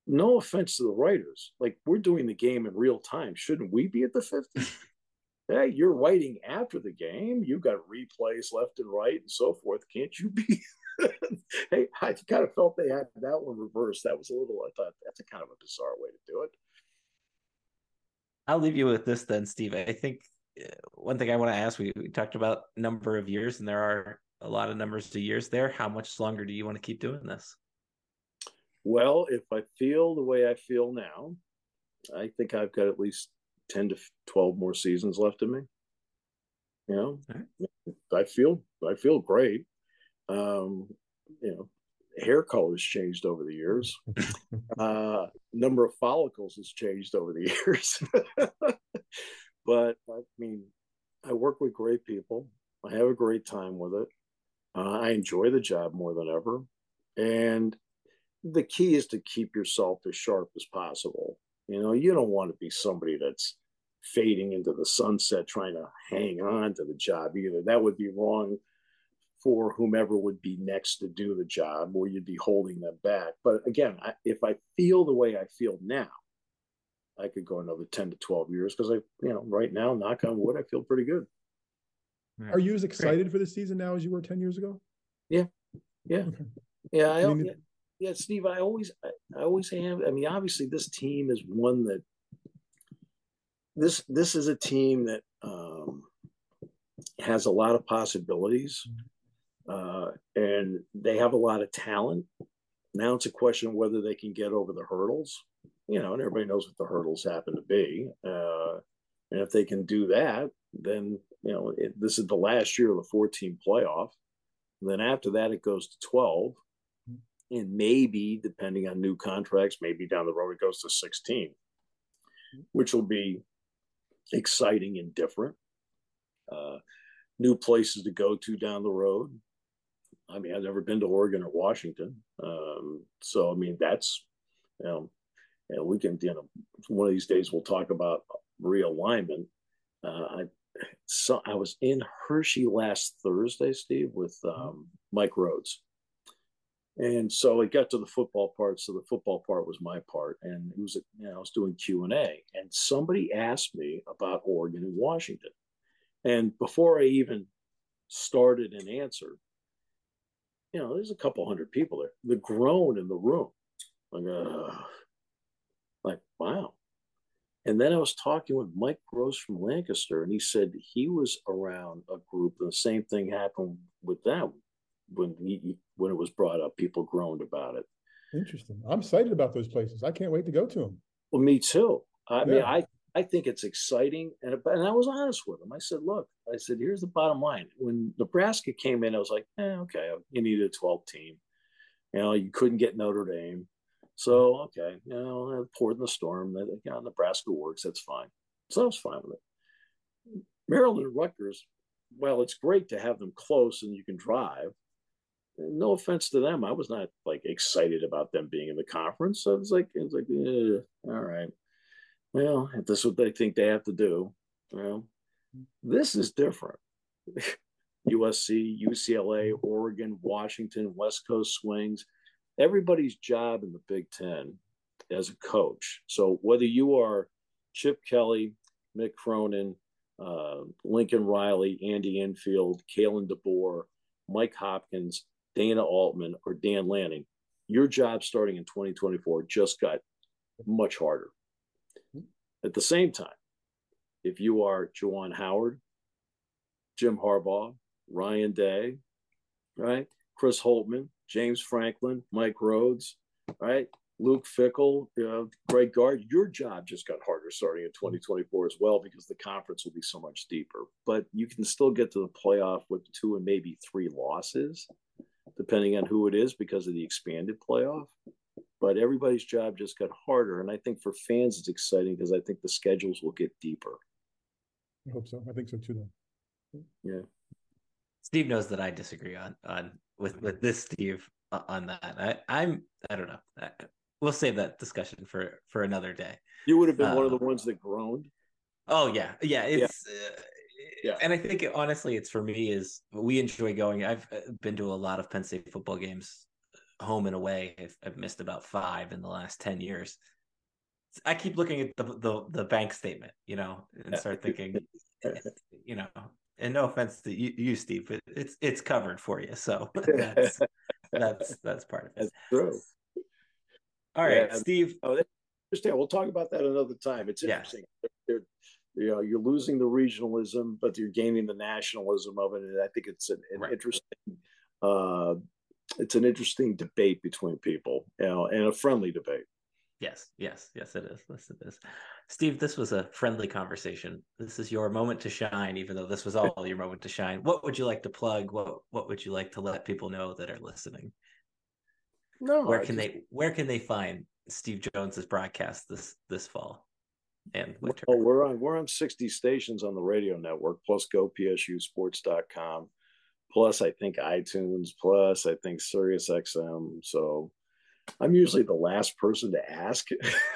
No offense to the writers, like we're doing the game in real time. Shouldn't we be at the 50? hey, you're writing after the game. You've got replays left and right and so forth. Can't you be? hey, I kind of felt they had that one reversed. That was a little. I thought that's a kind of a bizarre way to do it. I'll leave you with this then, Steve. I think one thing I want to ask we, we talked about number of years, and there are a lot of numbers to years there. How much longer do you want to keep doing this? Well, if I feel the way I feel now, I think I've got at least 10 to 12 more seasons left in me. You know, right. I feel I feel great. Um, you know, hair color has changed over the years. uh, number of follicles has changed over the years. But I mean, I work with great people. I have a great time with it. Uh, I enjoy the job more than ever. And the key is to keep yourself as sharp as possible. You know, you don't want to be somebody that's fading into the sunset trying to hang on to the job either. That would be wrong for whomever would be next to do the job, or you'd be holding them back. But again, I, if I feel the way I feel now, I could go another 10 to 12 years because I, you know, right now, knock on wood, I feel pretty good. Are you as excited Great. for the season now as you were 10 years ago? Yeah. Yeah. Yeah. I, I mean, yeah, yeah, Steve, I always, I, I always have, I mean, obviously this team is one that this, this is a team that, um, has a lot of possibilities uh, and they have a lot of talent. Now it's a question of whether they can get over the hurdles you know, and everybody knows what the hurdles happen to be. Uh, and if they can do that, then, you know, it, this is the last year of the 14 playoff. And then after that, it goes to 12. And maybe, depending on new contracts, maybe down the road, it goes to 16, which will be exciting and different. Uh, new places to go to down the road. I mean, I've never been to Oregon or Washington. Um, so, I mean, that's, you know, and we can, you know, one of these days we'll talk about realignment. Uh, I so I was in Hershey last Thursday, Steve, with mm-hmm. um, Mike Rhoades. And so it got to the football part. So the football part was my part, and it was you know I was doing Q and A, and somebody asked me about Oregon and Washington, and before I even started and answered, you know, there's a couple hundred people there. The groan in the room, like, uh, like wow. And then I was talking with Mike Gross from Lancaster, and he said he was around a group, and the same thing happened with them when he, when it was brought up. People groaned about it. Interesting. I'm excited about those places. I can't wait to go to them. Well, me too. I yeah. mean, I I think it's exciting, and and I was honest with him. I said, look, I said, here's the bottom line. When Nebraska came in, I was like, eh, okay, you need a 12 team. You know, you couldn't get Notre Dame. So okay, you know, poured in the storm. That you know, Nebraska works. That's fine. So I was fine with it. Maryland and Rutgers. Well, it's great to have them close and you can drive. No offense to them, I was not like excited about them being in the conference. So I was like, it was like, all right. Well, if this is what they think they have to do, well, this is different. USC, UCLA, Oregon, Washington, West Coast swings everybody's job in the Big Ten as a coach. So whether you are Chip Kelly, Mick Cronin, uh, Lincoln Riley, Andy Enfield, Kalen DeBoer, Mike Hopkins, Dana Altman, or Dan Lanning, your job starting in 2024 just got much harder. At the same time, if you are Juwan Howard, Jim Harbaugh, Ryan Day, right, Chris Holtmann, James Franklin, Mike Rhoades, right? Luke Fickell, you know, Greg Gard, your job just got harder starting in 2024 as well because the conference will be so much deeper. But you can still get to the playoff with two and maybe three losses, depending on who it is because of the expanded playoff. But everybody's job just got harder. And I think for fans, it's exciting because I think the schedules will get deeper. I hope so. I think so too, though. Yeah. Steve knows that I disagree on on with with this Steve on that. I I'm I don't know. I, we'll save that discussion for for another day. You would have been one of the um, ones that groaned. Oh yeah, yeah. It's yeah. Uh, yeah. and I think it, honestly, it's for me is we enjoy going. I've uh, been to a lot of Penn State football games, home and away. I've, I've missed about five in the last ten years. I keep looking at the the, the bank statement, you know, and start thinking, you know, and no offense to you, you, Steve, but it's it's covered for you. So that's that's that's part of it. That's true. All right, yeah. Steve. Oh, understand. We'll talk about that another time. It's interesting. Yeah. They're, you know, you're losing the regionalism, but you're gaining the nationalism of it, and I think it's an, an right. interesting. Uh, it's an interesting debate between people, you know, and a friendly debate. Yes, yes, yes, it is. Yes, it is. Steve, this was a friendly conversation. This is your moment to shine, even though this was all your moment to shine. What would you like to plug? What What would you like to let people know that are listening? No, where can just... they Where can they find Steve Jones's broadcast this this fall and winter? Well, we're on we're on sixty stations on the radio network, plus GoPSUSports.com, plus I think iTunes, plus I think Sirius XM. So I'm usually the last person to ask.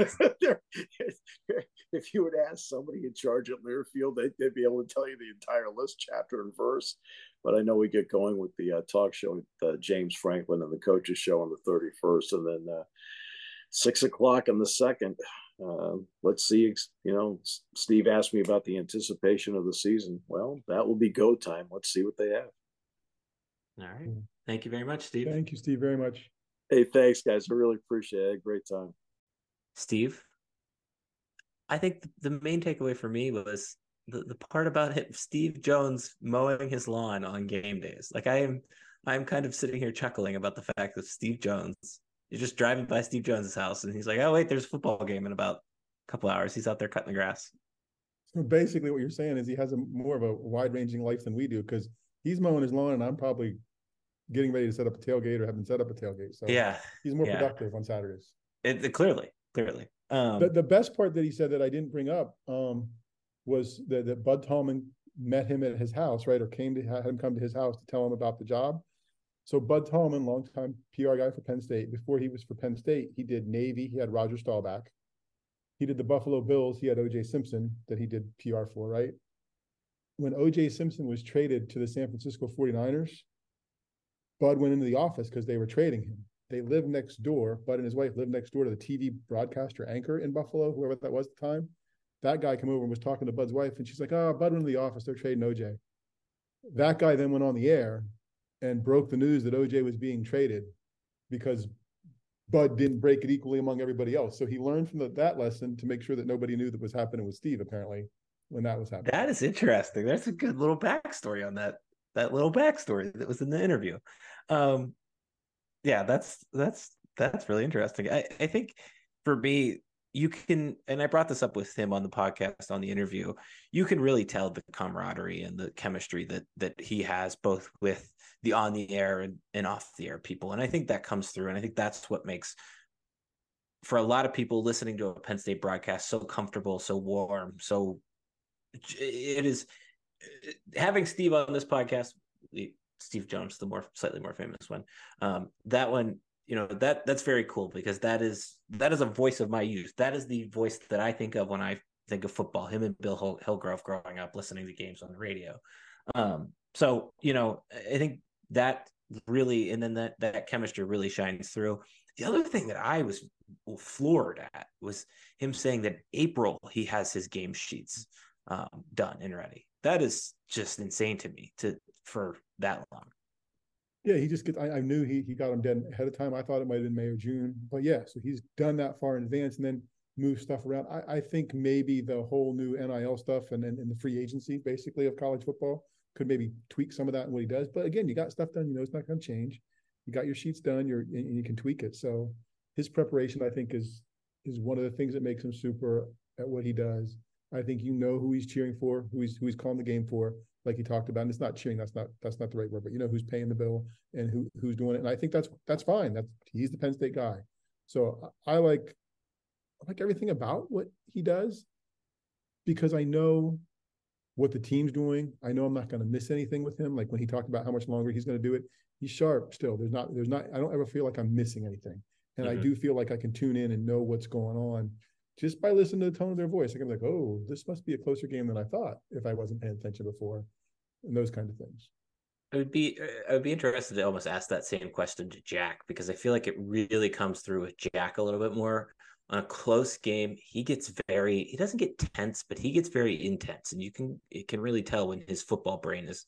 if you would ask somebody in charge at Learfield, they'd, they'd, be able to tell you the entire list, chapter and verse. But I know we get going with the uh, talk show with uh, James Franklin and the coaches show on the 31st, and then uh, six o'clock on the second. Um, let's see. You know, Steve asked me about the anticipation of the season. Well, that will be go time. Let's see what they have. All right. Thank you very much, Steve. Thank you, Steve, very much. Hey, thanks, guys. I really appreciate it. great time. Steve, I think the main takeaway for me was the, the part about him, Steve Jones mowing his lawn on game days. Like I am, I'm kind of sitting here chuckling about the fact that Steve Jones, you're just driving by Steve Jones's house and he's like, oh wait, there's a football game in about a couple hours. He's out there cutting the grass. So basically, what you're saying is he has a more of a wide ranging life than we do because he's mowing his lawn and I'm probably getting ready to set up a tailgate or having set up a tailgate. So yeah, he's more yeah. productive on Saturdays. It, it, clearly, clearly. Um, the, the best part that he said that I didn't bring up um, was that, that Budd Thalman met him at his house, right, or came to had him come to his house to tell him about the job. So Budd Thalman, longtime PR guy for Penn State, before he was for Penn State, he did Navy. He had Roger Staubach. He did the Buffalo Bills. He had O.J. Simpson that he did PR for, right? when OJ Simpson was traded to the San Francisco 49ers, Budd went into the office because they were trading him. They lived next door. Budd and his wife lived next door to the TV broadcaster anchor in Buffalo, whoever that was at the time. That guy came over and was talking to Budd's wife, and she's like, "Oh, Budd went into the office. They're trading OJ." That guy then went on the air and broke the news that OJ was being traded because Budd didn't break it equally among everybody else. So he learned from the, that lesson to make sure that nobody knew that was happening with Steve. Apparently, when that was happening. That is interesting. That's a good little backstory on that. That little backstory that was in the interview. Um, yeah, that's that's that's really interesting. I, I think for me, you can, and I brought this up with him on the podcast on the interview. You can really tell the camaraderie and the chemistry that that he has both with the on the air and, and off the air people, and I think that comes through. And I think that's what makes for a lot of people listening to a Penn State broadcast so comfortable, so warm, so it is having Steve on this podcast. Steve Jones, the more slightly more famous one. Um, that one, you know, that that's very cool because that is that is a voice of my youth. That is the voice that I think of when I think of football. Him and Bill Hill- Hillgrove growing up, listening to games on the radio. Um, so you know, I think that really, and then that that chemistry really shines through. The other thing that I was floored at was him saying that April he has his game sheets um, done and ready. That is just insane to me to for that long. Yeah, he just gets. I, I knew he he got him done ahead of time. I thought it might have been May or June, but yeah, so he's done that far in advance and then move stuff around. I, I think maybe the whole new NIL stuff and then the free agency basically of college football could maybe tweak some of that in what he does. But again, you got stuff done. You know, it's not going to change. You got your sheets done. You're and you can tweak it. So his preparation, I think, is is one of the things that makes him super at what he does. I think you know who he's cheering for, who he's who he's calling the game for, like he talked about. And it's not cheering, that's not that's not the right word, but you know who's paying the bill and who who's doing it. And I think that's that's fine. That's he's the Penn State guy. So I like I like everything about what he does because I know what the team's doing. I know I'm not going to miss anything with him. Like when he talked about how much longer he's going to do it, he's sharp still. There's not, there's not, I don't ever feel like I'm missing anything. And mm-hmm. I do feel like I can tune in and know what's going on just by listening to the tone of their voice, I can be like, oh, this must be a closer game than I thought if I wasn't paying attention before, and those kind of things. I would be I would be interested to almost ask that same question to Jack because I feel like it really comes through with Jack a little bit more on a close game. He gets very he doesn't get tense, but he gets very intense, and you can it can really tell when his football brain is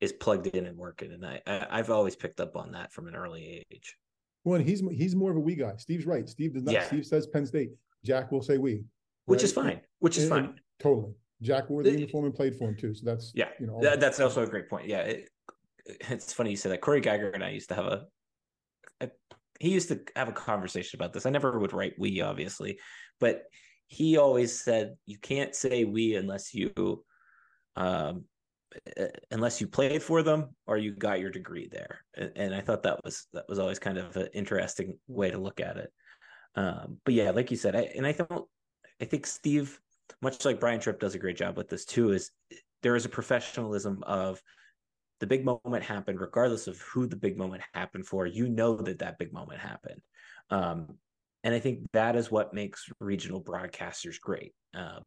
is plugged in and working. And I, I have always picked up on that from an early age. Well, he's he's more of a we guy. Steve's right. Steve does not. Yeah. Steve says Penn State. Jack will say we, which right? is fine. Which is and, fine. totally. Jack wore the it, uniform and played for him too. So that's yeah. You know, that, that's also a great point. Yeah, it, it's funny you said that. Corey Geiger and I used to have a, a. He used to have a conversation about this. I never would write we, obviously, but he always said you can't say we unless you um unless you played for them or you got your degree there and, and, i thought that was that was always kind of an interesting way to look at it um, but yeah, like you said, I, and I don't, I think Steve, much like Brian Tripp does a great job with this too, is there is a professionalism of the big moment happened, regardless of who the big moment happened for. You know that that big moment happened, um, and I think that is what makes regional broadcasters great. Um,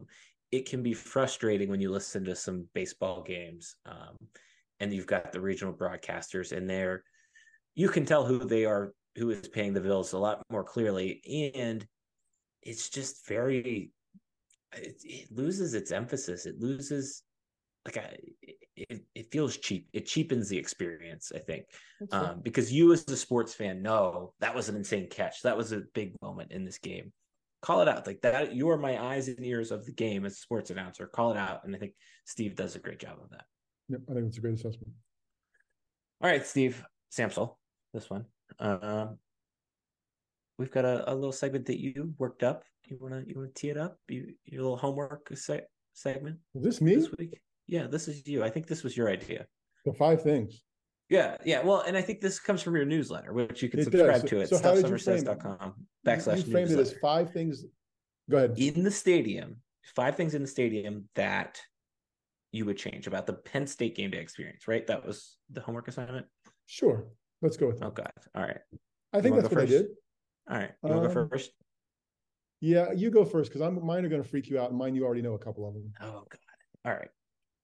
it can be frustrating when you listen to some baseball games, um, and you've got the regional broadcasters, and they're you can tell who they are who is paying the bills a lot more clearly and it's just very it, it loses its emphasis. It loses like I, it, it feels cheap. It cheapens the experience i think um, because you as a sports fan know that was an insane catch. That was a big moment in this game. Call it out. Like that you are my eyes and ears of the game as a sports announcer. Call it out and i think steve does a great job of that. Yep i think it's a great assessment. All right steve samsel this one um, we've got a, a little segment that you worked up. You wanna you wanna tee it up? You your little homework se- segment. Is this me this week? Yeah, this is you. I think this was your idea. The five things. Yeah, yeah. Well, and I think this comes from your newsletter, which you can it subscribe to at so StuffSomersSays.com backslash you framed it as five things. Go ahead. In the stadium, five things in the stadium that you would change about the Penn State game day experience, right? That was the homework assignment. Sure. Let's go with that. Oh God. All right. I think that's what first? I did. All right. You want to go um, first? Yeah, you go first because I'm mine are going to freak you out, and mine you already know a couple of them. Oh God. All right.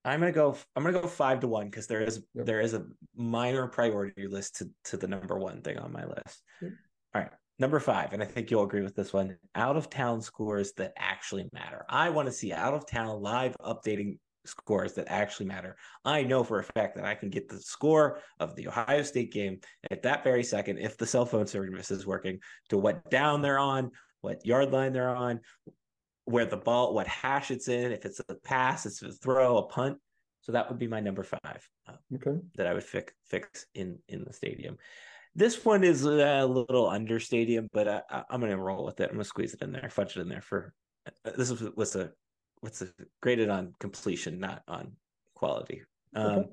I'm gonna go. I'm gonna go five to one because there is Yep. there is a minor priority list to to the number one thing on my list. Yep. All right, number five, and I think you'll agree with this one. Out of town scores that actually matter. I want to see out of town live updating scores that actually matter. I know for a fact that I can get the score of the Ohio State game at that very second if the cell phone service is working to what down they're on, what yard line they're on, where the ball, what hash it's in, if it's a pass, it's a throw, a punt. So that would be my number five uh, Okay. that I would fix fix in in the stadium. This one is a little under stadium, but I, I'm going to roll with it. I'm going to squeeze it in there, fudge it in there for. uh, This was a what's a graded on completion, not on quality. Um, Okay.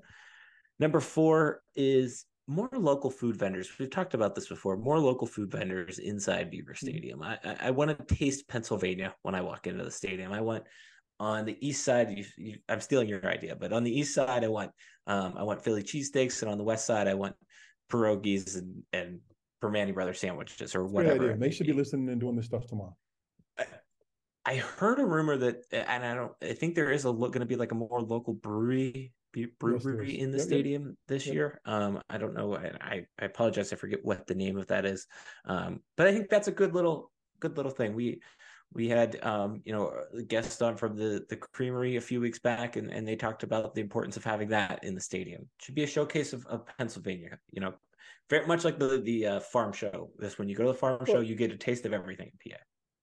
Number four is more local food vendors. We've talked about this before. More local food vendors inside Beaver Stadium. I, I, I want to taste Pennsylvania when I walk into the stadium. I want on the east side. You, you, I'm stealing your idea, but on the east side, I want um, I want Philly cheesesteaks, and on the west side, I want pierogies and and Primanti Brothers sandwiches or Good whatever. idea. it They should be listening and doing this stuff tomorrow. I heard a rumor that, and I don't, I think there is a going to be like a more local brewery brewery in the Yep, yep. stadium this Yep. year. Um, I don't know. I, I apologize. I forget what the name of that is. Um, but I think that's a good little good little thing. We we had um, you know a guest on from the the creamery a few weeks back, and and they talked about the importance of having that in the stadium. Should be a showcase of, of Pennsylvania. You know, very much like the the uh, farm show. This when you go to the farm Well- show, you get a taste of everything in PA.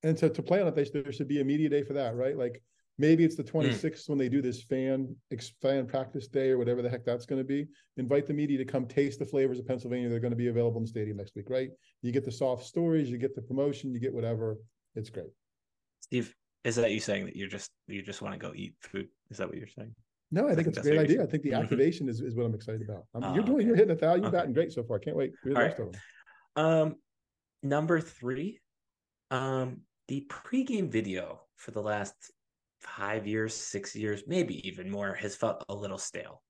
And to, to play on it, they there should be a media day for that, right? Like maybe it's the Hmm. 26th when they do this fan fan practice day or whatever the heck that's going to be. Invite the media to come taste the flavors of Pennsylvania. They're going to be available in the stadium next week, right? You get the soft stories, you get the promotion, you get whatever. It's great. Steve, is that you saying that you're just you just want to go eat food? Is that what you're saying? No, I I think it's a great idea. I think the activation is, is what I'm excited about. Um, Oh, you're doing, okay. you're hitting a thousand, you're Okay. batting great so far. Can't wait. The right. Um, number three, um, the pregame video for the last five years, six years, maybe even more, has felt a little stale.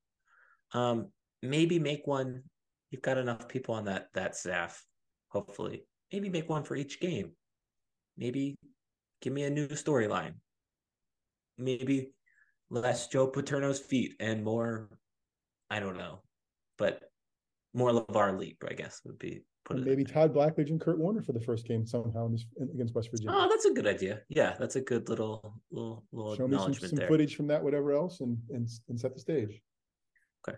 Um, maybe make one. You've got enough people on that that staff. Hopefully, maybe make one for each game. Maybe give me a new storyline. Maybe less Joe Paterno's feet and more. I don't know, but more LaVar Leap, I guess, would be put maybe Todd Blackledge and Curt Warner for the first game somehow in this, in- against West Virginia. Oh, that's a good idea. Yeah, that's a good little little little Show me some, some there. footage from that, whatever else, and, and, and set the stage. Okay.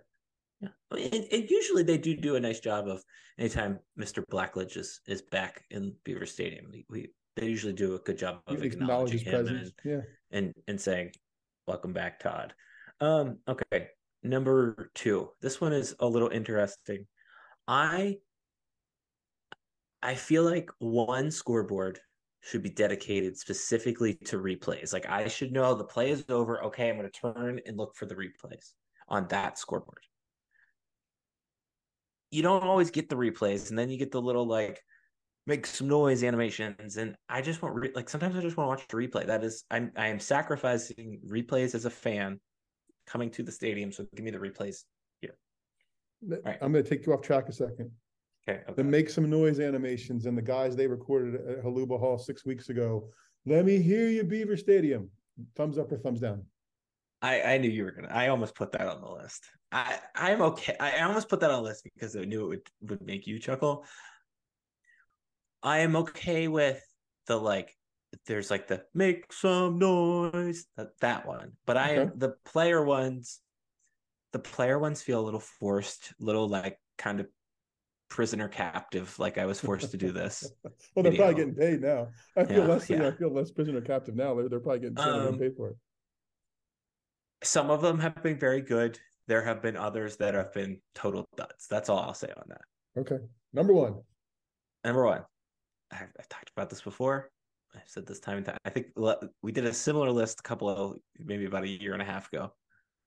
Yeah, and, and usually they do do a nice job of anytime Mr. Blackledge is is back in Beaver Stadium. We, they usually do a good job of acknowledging his him presence. and, Yeah. and and saying, "Welcome back, Todd." Um, okay, number two. This one is a little interesting. I I feel like one scoreboard should be dedicated specifically to replays. Like I should know the play is over. Okay, I'm going to turn and look for the replays on that scoreboard. You don't always get the replays, and then you get the little like make some noise animations. And I just want re- like sometimes I just want to watch the replay. That is, I'm I am sacrificing replays as a fan coming to the stadium. So give me the replays. here. Right. I'm going to take you off track a second. Okay. The make some noise animations and the guys they recorded at Holuba Hall six weeks ago. Let me hear you, Beaver Stadium. Thumbs up or thumbs down. I, I knew you were gonna. I almost put that on the list. I I'm okay. I almost put that on the list because I knew it would would make you chuckle. I am okay with the like. There's like the make some noise that that one, but I am the player ones. The player ones feel a little forced, little like kind of prisoner captive. Like I was forced to do this. Well, they're probably getting paid now. I feel Yeah, less. yeah. I feel less prisoner captive now. They're, they're probably getting Um, paid for it. Some of them have been very good. There have been others that have been total duds. That's all I'll say on that. Okay. Number one. Number one, I've, I've talked about this before. I've said this time and time. I think we did a similar list a couple of maybe about a year and a half ago.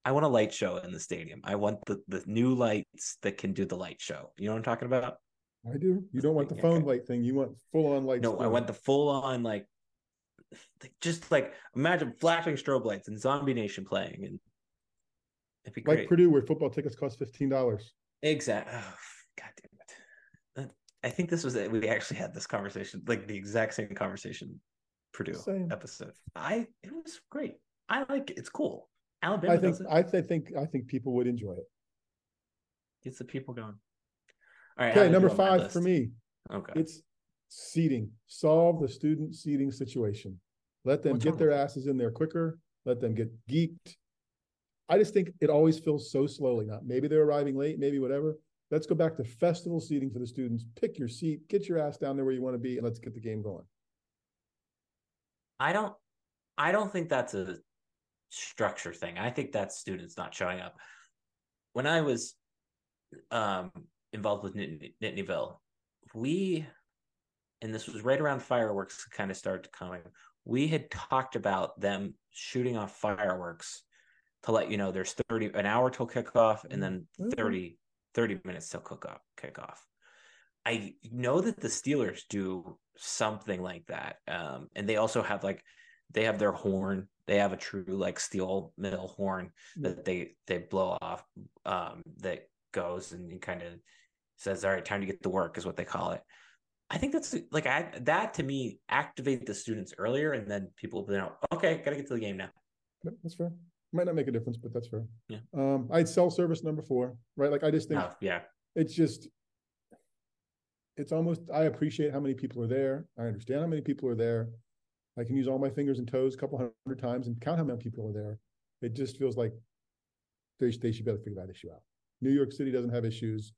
I want a light show in the stadium. I want the, the new lights that can do the light show. You know what I'm talking about? I do. You don't want the Okay. phone light thing. You want full on lights. No, I want the full on like, like, just like imagine flashing strobe lights and Zombie Nation playing, and it'd be like great. Purdue, where football tickets cost fifteen dollars. Exactly. Oh, God damn it. I think this was it. We actually had this conversation, like the exact same conversation, Purdue Same. episode. I it was great. I like it. It's cool. Alabama I think does it. I think I think people would enjoy it. Gets the people going. All right. Okay, number you do on my five for me. Okay. It's seating. Solve the student seating situation. Let them What's get their asses in there quicker. Let them get geeked. I just think it always feels so slowly. Now, maybe they're arriving late, maybe whatever. Let's go back to festival seating for the students. Pick your seat, get your ass down there where you want to be, and let's get the game going. I don't I don't think that's a structure thing. I think that's students not showing up. When I was um involved with Nittany, Nittanyville, we and this was right around fireworks kind of started coming. We had talked about them shooting off fireworks to let you know there's 30 an hour till kickoff and then Mhm. 30 30 minutes till kickoff kickoff. I know that the Steelers do something like that. Um, and they also have like they have their horn. They have a true like steel mill horn that they they blow off um that goes and kind of says, All right, time to get to work is what they call it. I think that's like I that to me activate the students earlier and then people will know, okay, gotta get to the game now. Yep, That's fair. Might not make a difference, but that's fair. Yeah. Um, I'd sell service number four, right? Like I just think Oh, yeah. it's just it's almost I appreciate how many people are there. I understand how many people are there. I can use all my fingers and toes a couple hundred times and count how many people are there. It just feels like they, they should be able to figure that issue out. New York City doesn't have issues.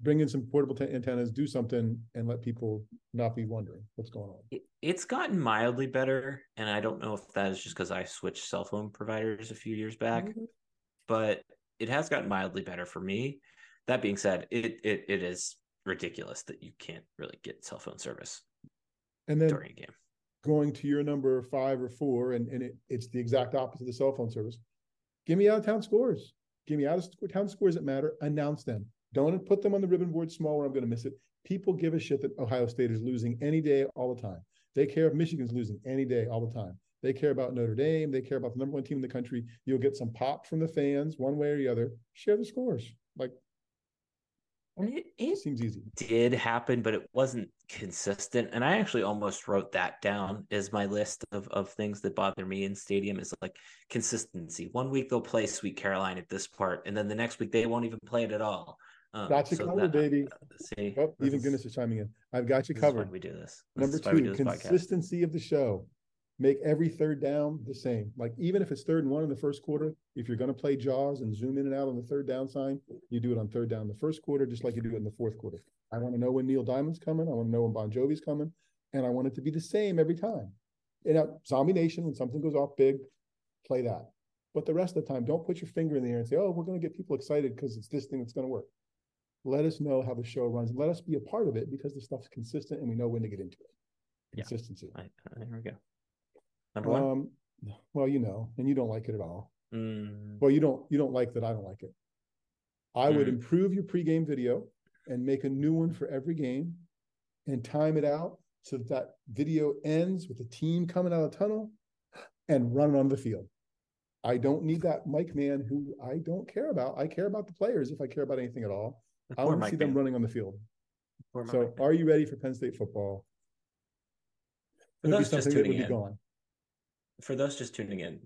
Bring in some portable t- antennas, do something, and let people not be wondering what's going on. It's gotten mildly better, and I don't know if that is just because I switched cell phone providers a few years back. Mhm. but it has gotten mildly better for me. That being said, it it, it is ridiculous that you can't really get cell phone service And then during a game. Going to your number five or four, and, and it, it's the exact opposite of the cell phone service. Give me out of town scores. Give me out of town scores that matter. Announce them. Don't put them on the ribbon board small where I'm going to miss it. People give a shit that Ohio State is losing any day, all the time. They care if Michigan's losing any day, all the time. They care about Notre Dame. They care about the number one team in the country. You'll get some pop from the fans, one way or the other. Share the scores. Like It, it it seems easy. did happen, but it wasn't consistent. And I actually almost wrote that down as my list of, of things that bother me in stadium is like consistency. One week they'll play Sweet Caroline at this part, and then the next week they won't even play it at all. Um, Got you so covered, that- baby. See, Oh, even is- goodness is chiming in. I've got you covered. we do this. This Number two, this podcast. consistency of the show. Make every third down the same. Like even if it's third and one in the first quarter, if you're going to play jaws and zoom in and out on the third down sign, you do it on third down in the first quarter, just like you do it in the fourth quarter. I want to know when Neil Diamond's coming. I want to know when Bon Jovi's coming, and I want it to be the same every time. And now, Zombie Nation, when something goes off big, play that. But the rest of the time, don't put your finger in the air and say, "Oh, we're going to get people excited because it's this thing that's going to work." Let us know how the show runs. Let us be a part of it because the stuff's consistent and we know when to get into it. Yeah. Consistency. I, there we go. Number one. Um, well, you know, and you don't like it at all. Mm, Well, you don't you don't like that I don't like it. I would Mhm. improve your pregame video and make a new one for every game and time it out so that that video ends with the team coming out of the tunnel and running on the field. I don't need that Mic Man who I don't care about. I care about the players if I care about anything at all. the I want to see Mike them man. running on the field. Poor Mike So, man. are you ready for Penn State football? It those just tuning be in, gone. For those just tuning in,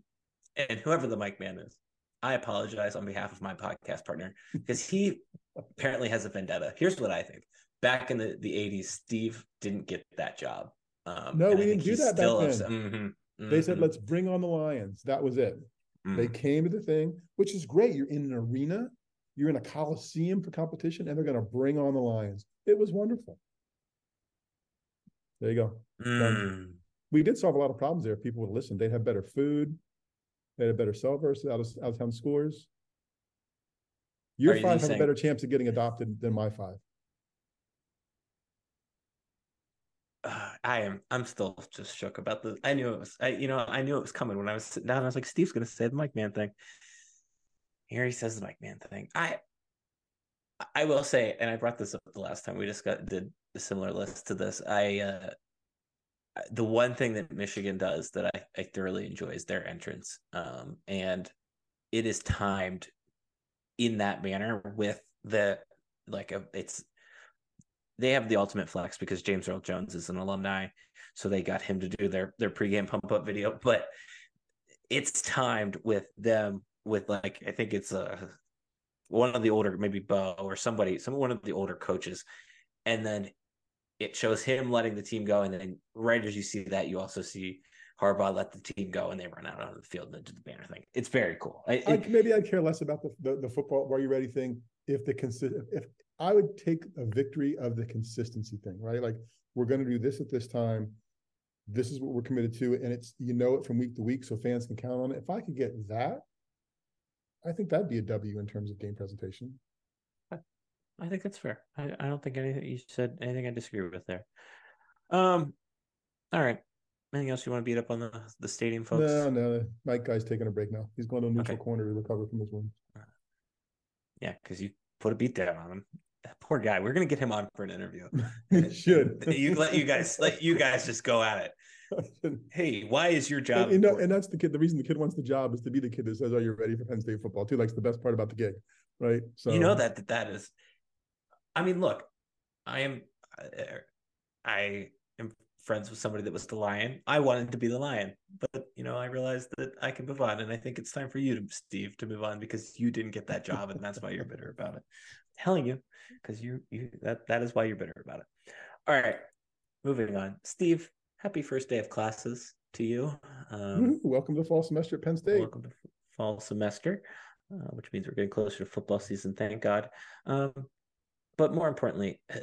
and whoever the mic Man is, I apologize on behalf of my podcast partner because he apparently has a vendetta. Here's what I think: back in the the '80s, Steve didn't get that job. Um, No, we didn't do that back then. ups- mhm, They said, mhm, let's bring on the Lions. That was it. They mhm. came to the thing, which is great. You're in an arena, you're in a coliseum for competition, and they're going to bring on the Lions. It was wonderful. There you go. Mm. We did solve a lot of problems there. If people would listen, they'd have better food, they'd have better cell versus out of, out of town scores. Your five have saying- a better chance of getting adopted than my five. Uh, I am. I'm still just shook about the. I knew it was. I you know I knew it was coming when I was sitting down. I was like, Steve's gonna say the Mic Man thing. Here he says the Mic Man thing. I. I will say, and I brought this up the last time we just got did a similar list to this. I. uh the one thing that Michigan does that I, I thoroughly enjoy is their entrance. Um, and it is timed in that manner with the like a, it's they have the ultimate flex because James Earl Jones is an alumni, so they got him to do their their pregame pump up video. But it's timed with them with like I think it's a one of the older maybe Bo or somebody some one of the older coaches, and then it shows him letting the team go, and then right as you see that, you also see Harbaugh let the team go, and they run out on the field and do the banner thing. It's very cool. I, I, maybe I'd care less about the, the, the football. Are you ready thing? If the consist, if I would take a victory of the consistency thing, right? Like we're going to do this at this time. This is what we're committed to, and it's you know it from week to week, so fans can count on it. If I could get that, I think that'd be a W in terms of game presentation. I think that's fair. I, I don't think anything you said anything I disagree with there. Um, all right. Anything else you want to beat up on the the stadium folks? No, no. Mike guy's taking a break now. He's going to a neutral okay. corner to recover from his wound. Yeah, because you put a beat down on him. That poor guy. We're gonna get him on for an interview. should you let you guys let you guys just go at it? hey, why is your job? And, you know, and that's the kid. The reason the kid wants the job is to be the kid that says, "Are you ready for Penn State football?" Too. Like the best part about the gig, right? So you know that that, that is I mean, look, I am I am friends with somebody that was the lion. I wanted to be the lion, but you know, I realized that I can move on, and I think it's time for you to Steve to move on because you didn't get that job, and that's why you're bitter about it. I'm telling you, because you you that that is why you're bitter about it. All right, moving on. Steve, happy first day of classes to you. Um, welcome to fall semester at Penn State. Welcome to fall semester, uh, which means we're getting closer to football season. Thank God. Um, but more importantly, uh,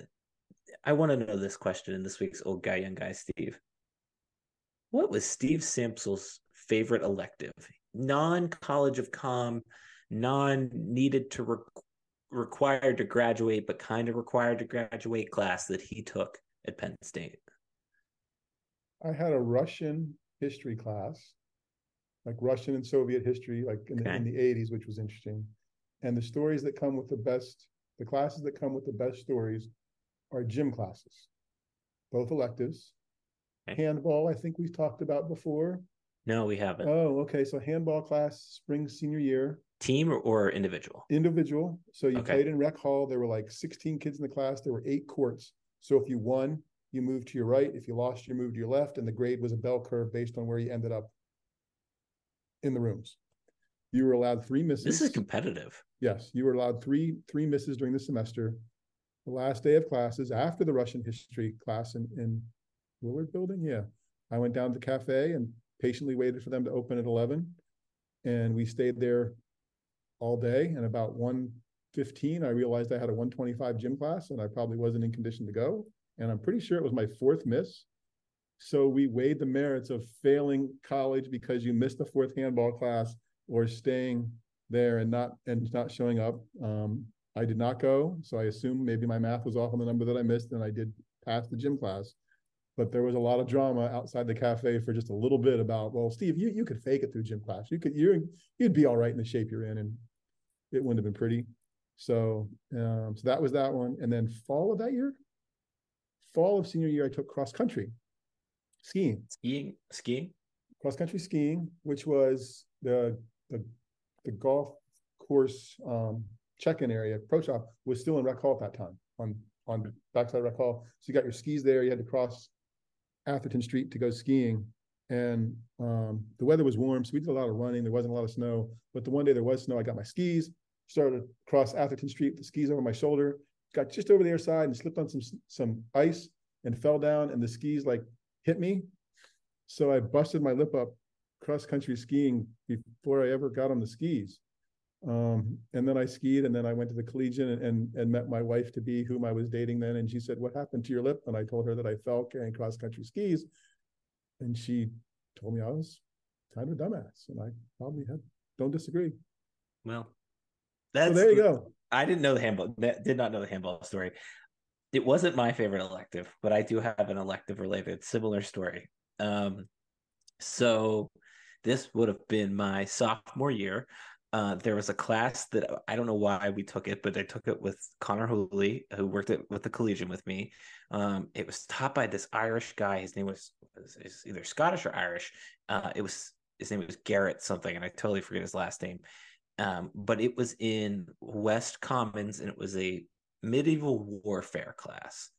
I want to know this question in this week's Old Guy, Young Guy, Steve. What was Steve Sampsell's favorite elective? Non College of Com, non needed to re- required to graduate, but kind of required to graduate class that he took at Penn State? I had a Russian history class, like Russian and Soviet history, like in, okay. the, in the 80s, which was interesting. And the stories that come with the best the classes that come with the best stories are gym classes, both electives. Okay. Handball, I think we've talked about before. No, we haven't. Oh, okay. So handball class, spring senior year. Team or, or individual? Individual. So you okay. played in rec hall. There were like 16 kids in the class. There were eight courts. So if you won, you moved to your right. If you lost, you moved to your left. And the grade was a bell curve based on where you ended up in the rooms. You were allowed three misses. This is competitive. Yes, you were allowed three three misses during the semester. The last day of classes after the Russian history class in, in Willard Building, yeah, I went down to the cafe and patiently waited for them to open at eleven, and we stayed there all day. And about one fifteen, I realized I had a one twenty five gym class, and I probably wasn't in condition to go. And I'm pretty sure it was my fourth miss. So we weighed the merits of failing college because you missed the fourth handball class or staying there and not and not showing up. Um, I did not go, so I assume maybe my math was off on the number that I missed, and I did pass the gym class. But there was a lot of drama outside the cafe for just a little bit about, well, Steve, you you could fake it through gym class. You could you you'd be all right in the shape you're in, and it wouldn't have been pretty. So um, so that was that one, and then fall of that year, fall of senior year, I took cross country skiing. Skiing, skiing, cross country skiing, which was the the the golf course um, check-in area, pro shop was still in Rec Hall at that time on on backside Rec Hall. So you got your skis there. You had to cross Atherton Street to go skiing, and um, the weather was warm, so we did a lot of running. There wasn't a lot of snow, but the one day there was snow, I got my skis, started across Atherton Street, the skis over my shoulder, got just over the other side and slipped on some some ice and fell down, and the skis like hit me. So I busted my lip up cross country skiing before I ever got on the skis. Um, and then I skied, and then I went to the Collegian and, and, and met my wife to be, whom I was dating then. And she said, "What happened to your lip?" And I told her that I fell carrying cross country skis, and she told me I was kind of a dumbass, and I probably had don't disagree. Well, that's so there you go. I didn't know the handball. Did not know the handball story. It wasn't my favorite elective, but I do have an elective related similar story. Um, so this would have been my sophomore year. Uh, there was a class that I don't know why we took it, but I took it with Connor Hooley, who worked at, with the Collegian with me. Um, it was taught by this Irish guy. His name was, was either Scottish or Irish. Uh, it was his name was Garrett something, and I totally forget his last name. Um, but it was in West Commons, and it was a medieval warfare class.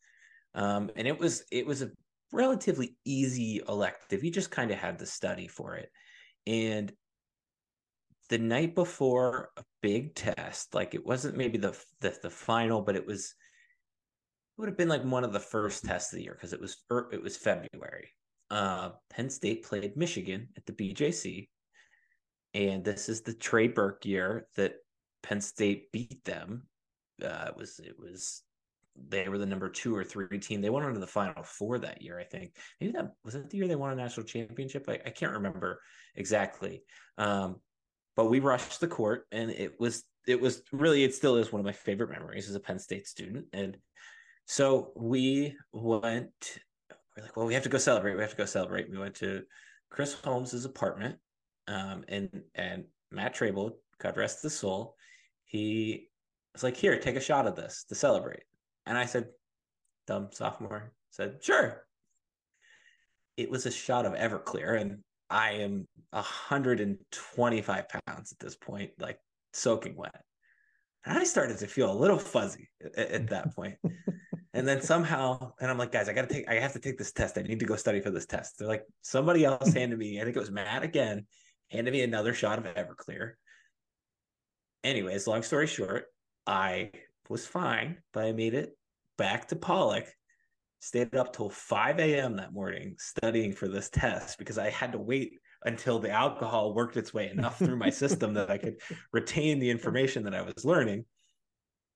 Um, and it was it was a relatively easy elective. You just kind of had to study for it. And the night before a big test. Like it wasn't maybe the the, the final, but it was it would have been like one of the first tests of the year because it was er, it was February. Uh, Penn State played Michigan at the BJC, and this is the Trey Burke year that Penn State beat them. Uh, it was it was they were the number two or three team. They went on to the final four that year, I think. Maybe that was it the year they won a national championship. I, I can't remember exactly. Um, but we rushed the court and it was it was really it still is one of my favorite memories as a Penn State student. And so we went, we're like, well, we have to go celebrate. We have to go celebrate. We went to Chris Holmes's apartment. Um, and and Matt Trable, God rest his soul, he was like, here, take a shot of this to celebrate. And I said, dumb sophomore, said, sure. It was a shot of Everclear, and I am 125 pounds at this point, like soaking wet. And I started to feel a little fuzzy at, at that point. and then somehow, and I'm like, guys, I got to take, I have to take this test. I need to go study for this test. They're like, somebody else handed me, I think it was Matt again, handed me another shot of Everclear. Anyways, long story short, I was fine, but I made it back to Pollock, stayed up till 5 a.m. that morning studying for this test because I had to wait until the alcohol worked its way enough through my system that I could retain the information that I was learning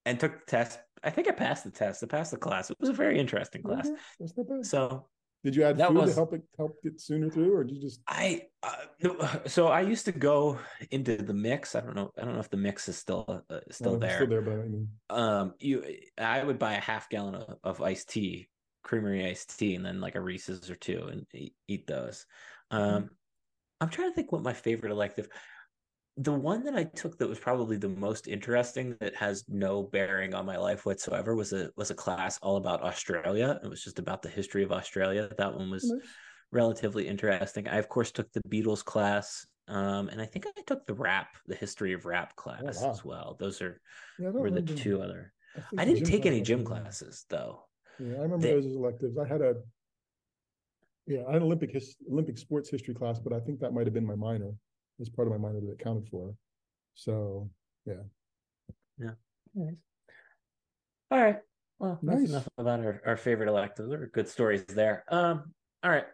and took the test. I think I passed the test. I passed the class. It was a very interesting class. Mm-hmm. So did you add food was, to help it help get sooner through, or did you just? I uh, so I used to go into the mix. I don't know. I don't know if the mix is still uh, still there. Still there, but I mean, um, you, I would buy a half gallon of, of iced tea, creamery iced tea, and then like a Reese's or two, and eat, eat those. Um, mm-hmm. I'm trying to think what my favorite elective the one that I took that was probably the most interesting that has no bearing on my life whatsoever was a was a class all about Australia. It was just about the history of Australia. That one was nice. relatively interesting. I of course took the Beatles class, um, and I think I took the rap, the history of rap oh, class oh, wow. as well. Those are yeah, were the two other. I, I didn't take any gym classes though. Yeah, I remember they, those as electives. I had a yeah, I had an Olympic his, Olympic sports history class, but I think that might have been my minor as part of my mind that it counted for. So yeah. Yeah. Nice. All right. Well, nice. that's enough about our, our favorite electives. There are good stories there. Um, all right.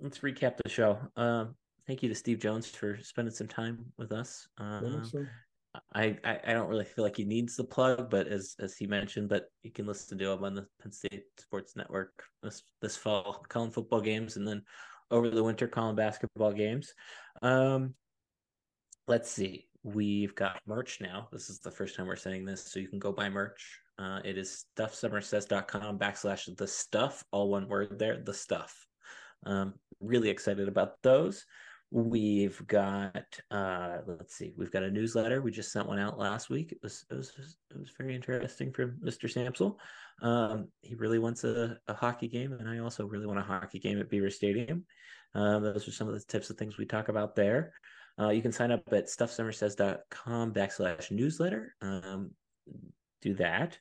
Let's recap the show. Um, thank you to Steve Jones for spending some time with us. Um, I, I, I don't really feel like he needs the plug, but as as he mentioned, but you can listen to him on the Penn State Sports Network this this fall, calling football games, and then over the winter calling basketball games. Um, let's see. We've got merch now. This is the first time we're saying this, so you can go buy merch. Uh, it is StuffSomersSays.com backslash the stuff, all one word there, the stuff. Um, really excited about those. We've got uh, let's see, we've got a newsletter. We just sent one out last week. It was it was it was very interesting from Mr. Sampsell. Um, he really wants a, a hockey game, and I also really want a hockey game at Beaver Stadium. Um, those are some of the tips of things we talk about there. Uh, you can sign up at StuffSomersSays.com backslash newsletter. Um, do that.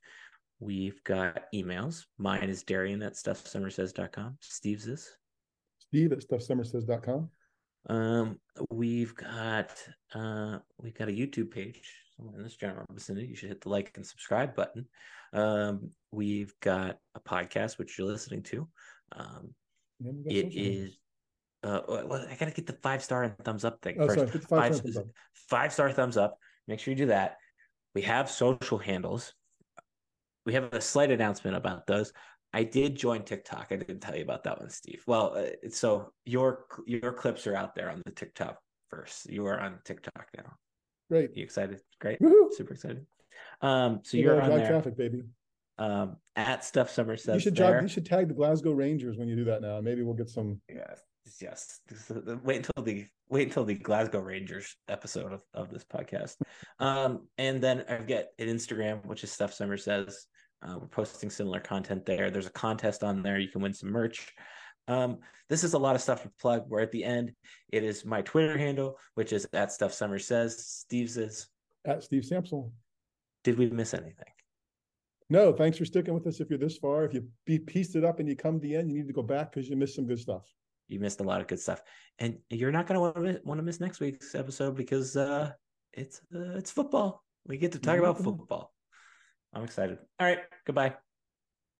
We've got emails. Mine is Darian at StuffSomersSays.com. Steve's is Steve at StuffSomersSays.com. Um, we've got uh, we've got a YouTube page somewhere in this general vicinity. You should hit the like and subscribe button. Um, we've got a podcast which you're listening to. Um, it is. Uh, well, I gotta get the five star and thumbs up thing oh, first. Sorry, five, five, five star thumbs up. Make sure you do that. We have social handles. We have a slight announcement about those. I did join TikTok. I didn't tell you about that one, Steve. Well, uh, so your your clips are out there on the TikTok first. You are on TikTok now. Great. You excited? Great. Woo-hoo. Super excited. Um, so you are on there. traffic, baby. Um, at Stuff Somers Says you should jog, you should tag the Glasgow Rangers when you do that now. Maybe we'll get some. Yes, yes. Wait until the wait until the Glasgow Rangers episode of, of this podcast. Um, and then I get an Instagram, which is Stuff Somers Says. Uh, we're posting similar content there. There's a contest on there. You can win some merch. Um, this is a lot of stuff to plug. We're at the end, it is my Twitter handle, which is at Stuff Somers Says. Steve's is at Steve Sampsell. Did we miss anything? No, thanks for sticking with us. If you're this far, if you be pieced it up and you come to the end, you need to go back because you missed some good stuff. you missed a lot of good stuff, and you're not going to want to miss next week's episode because uh, it's uh, it's football. We get to talk about football. I'm excited. All right, goodbye.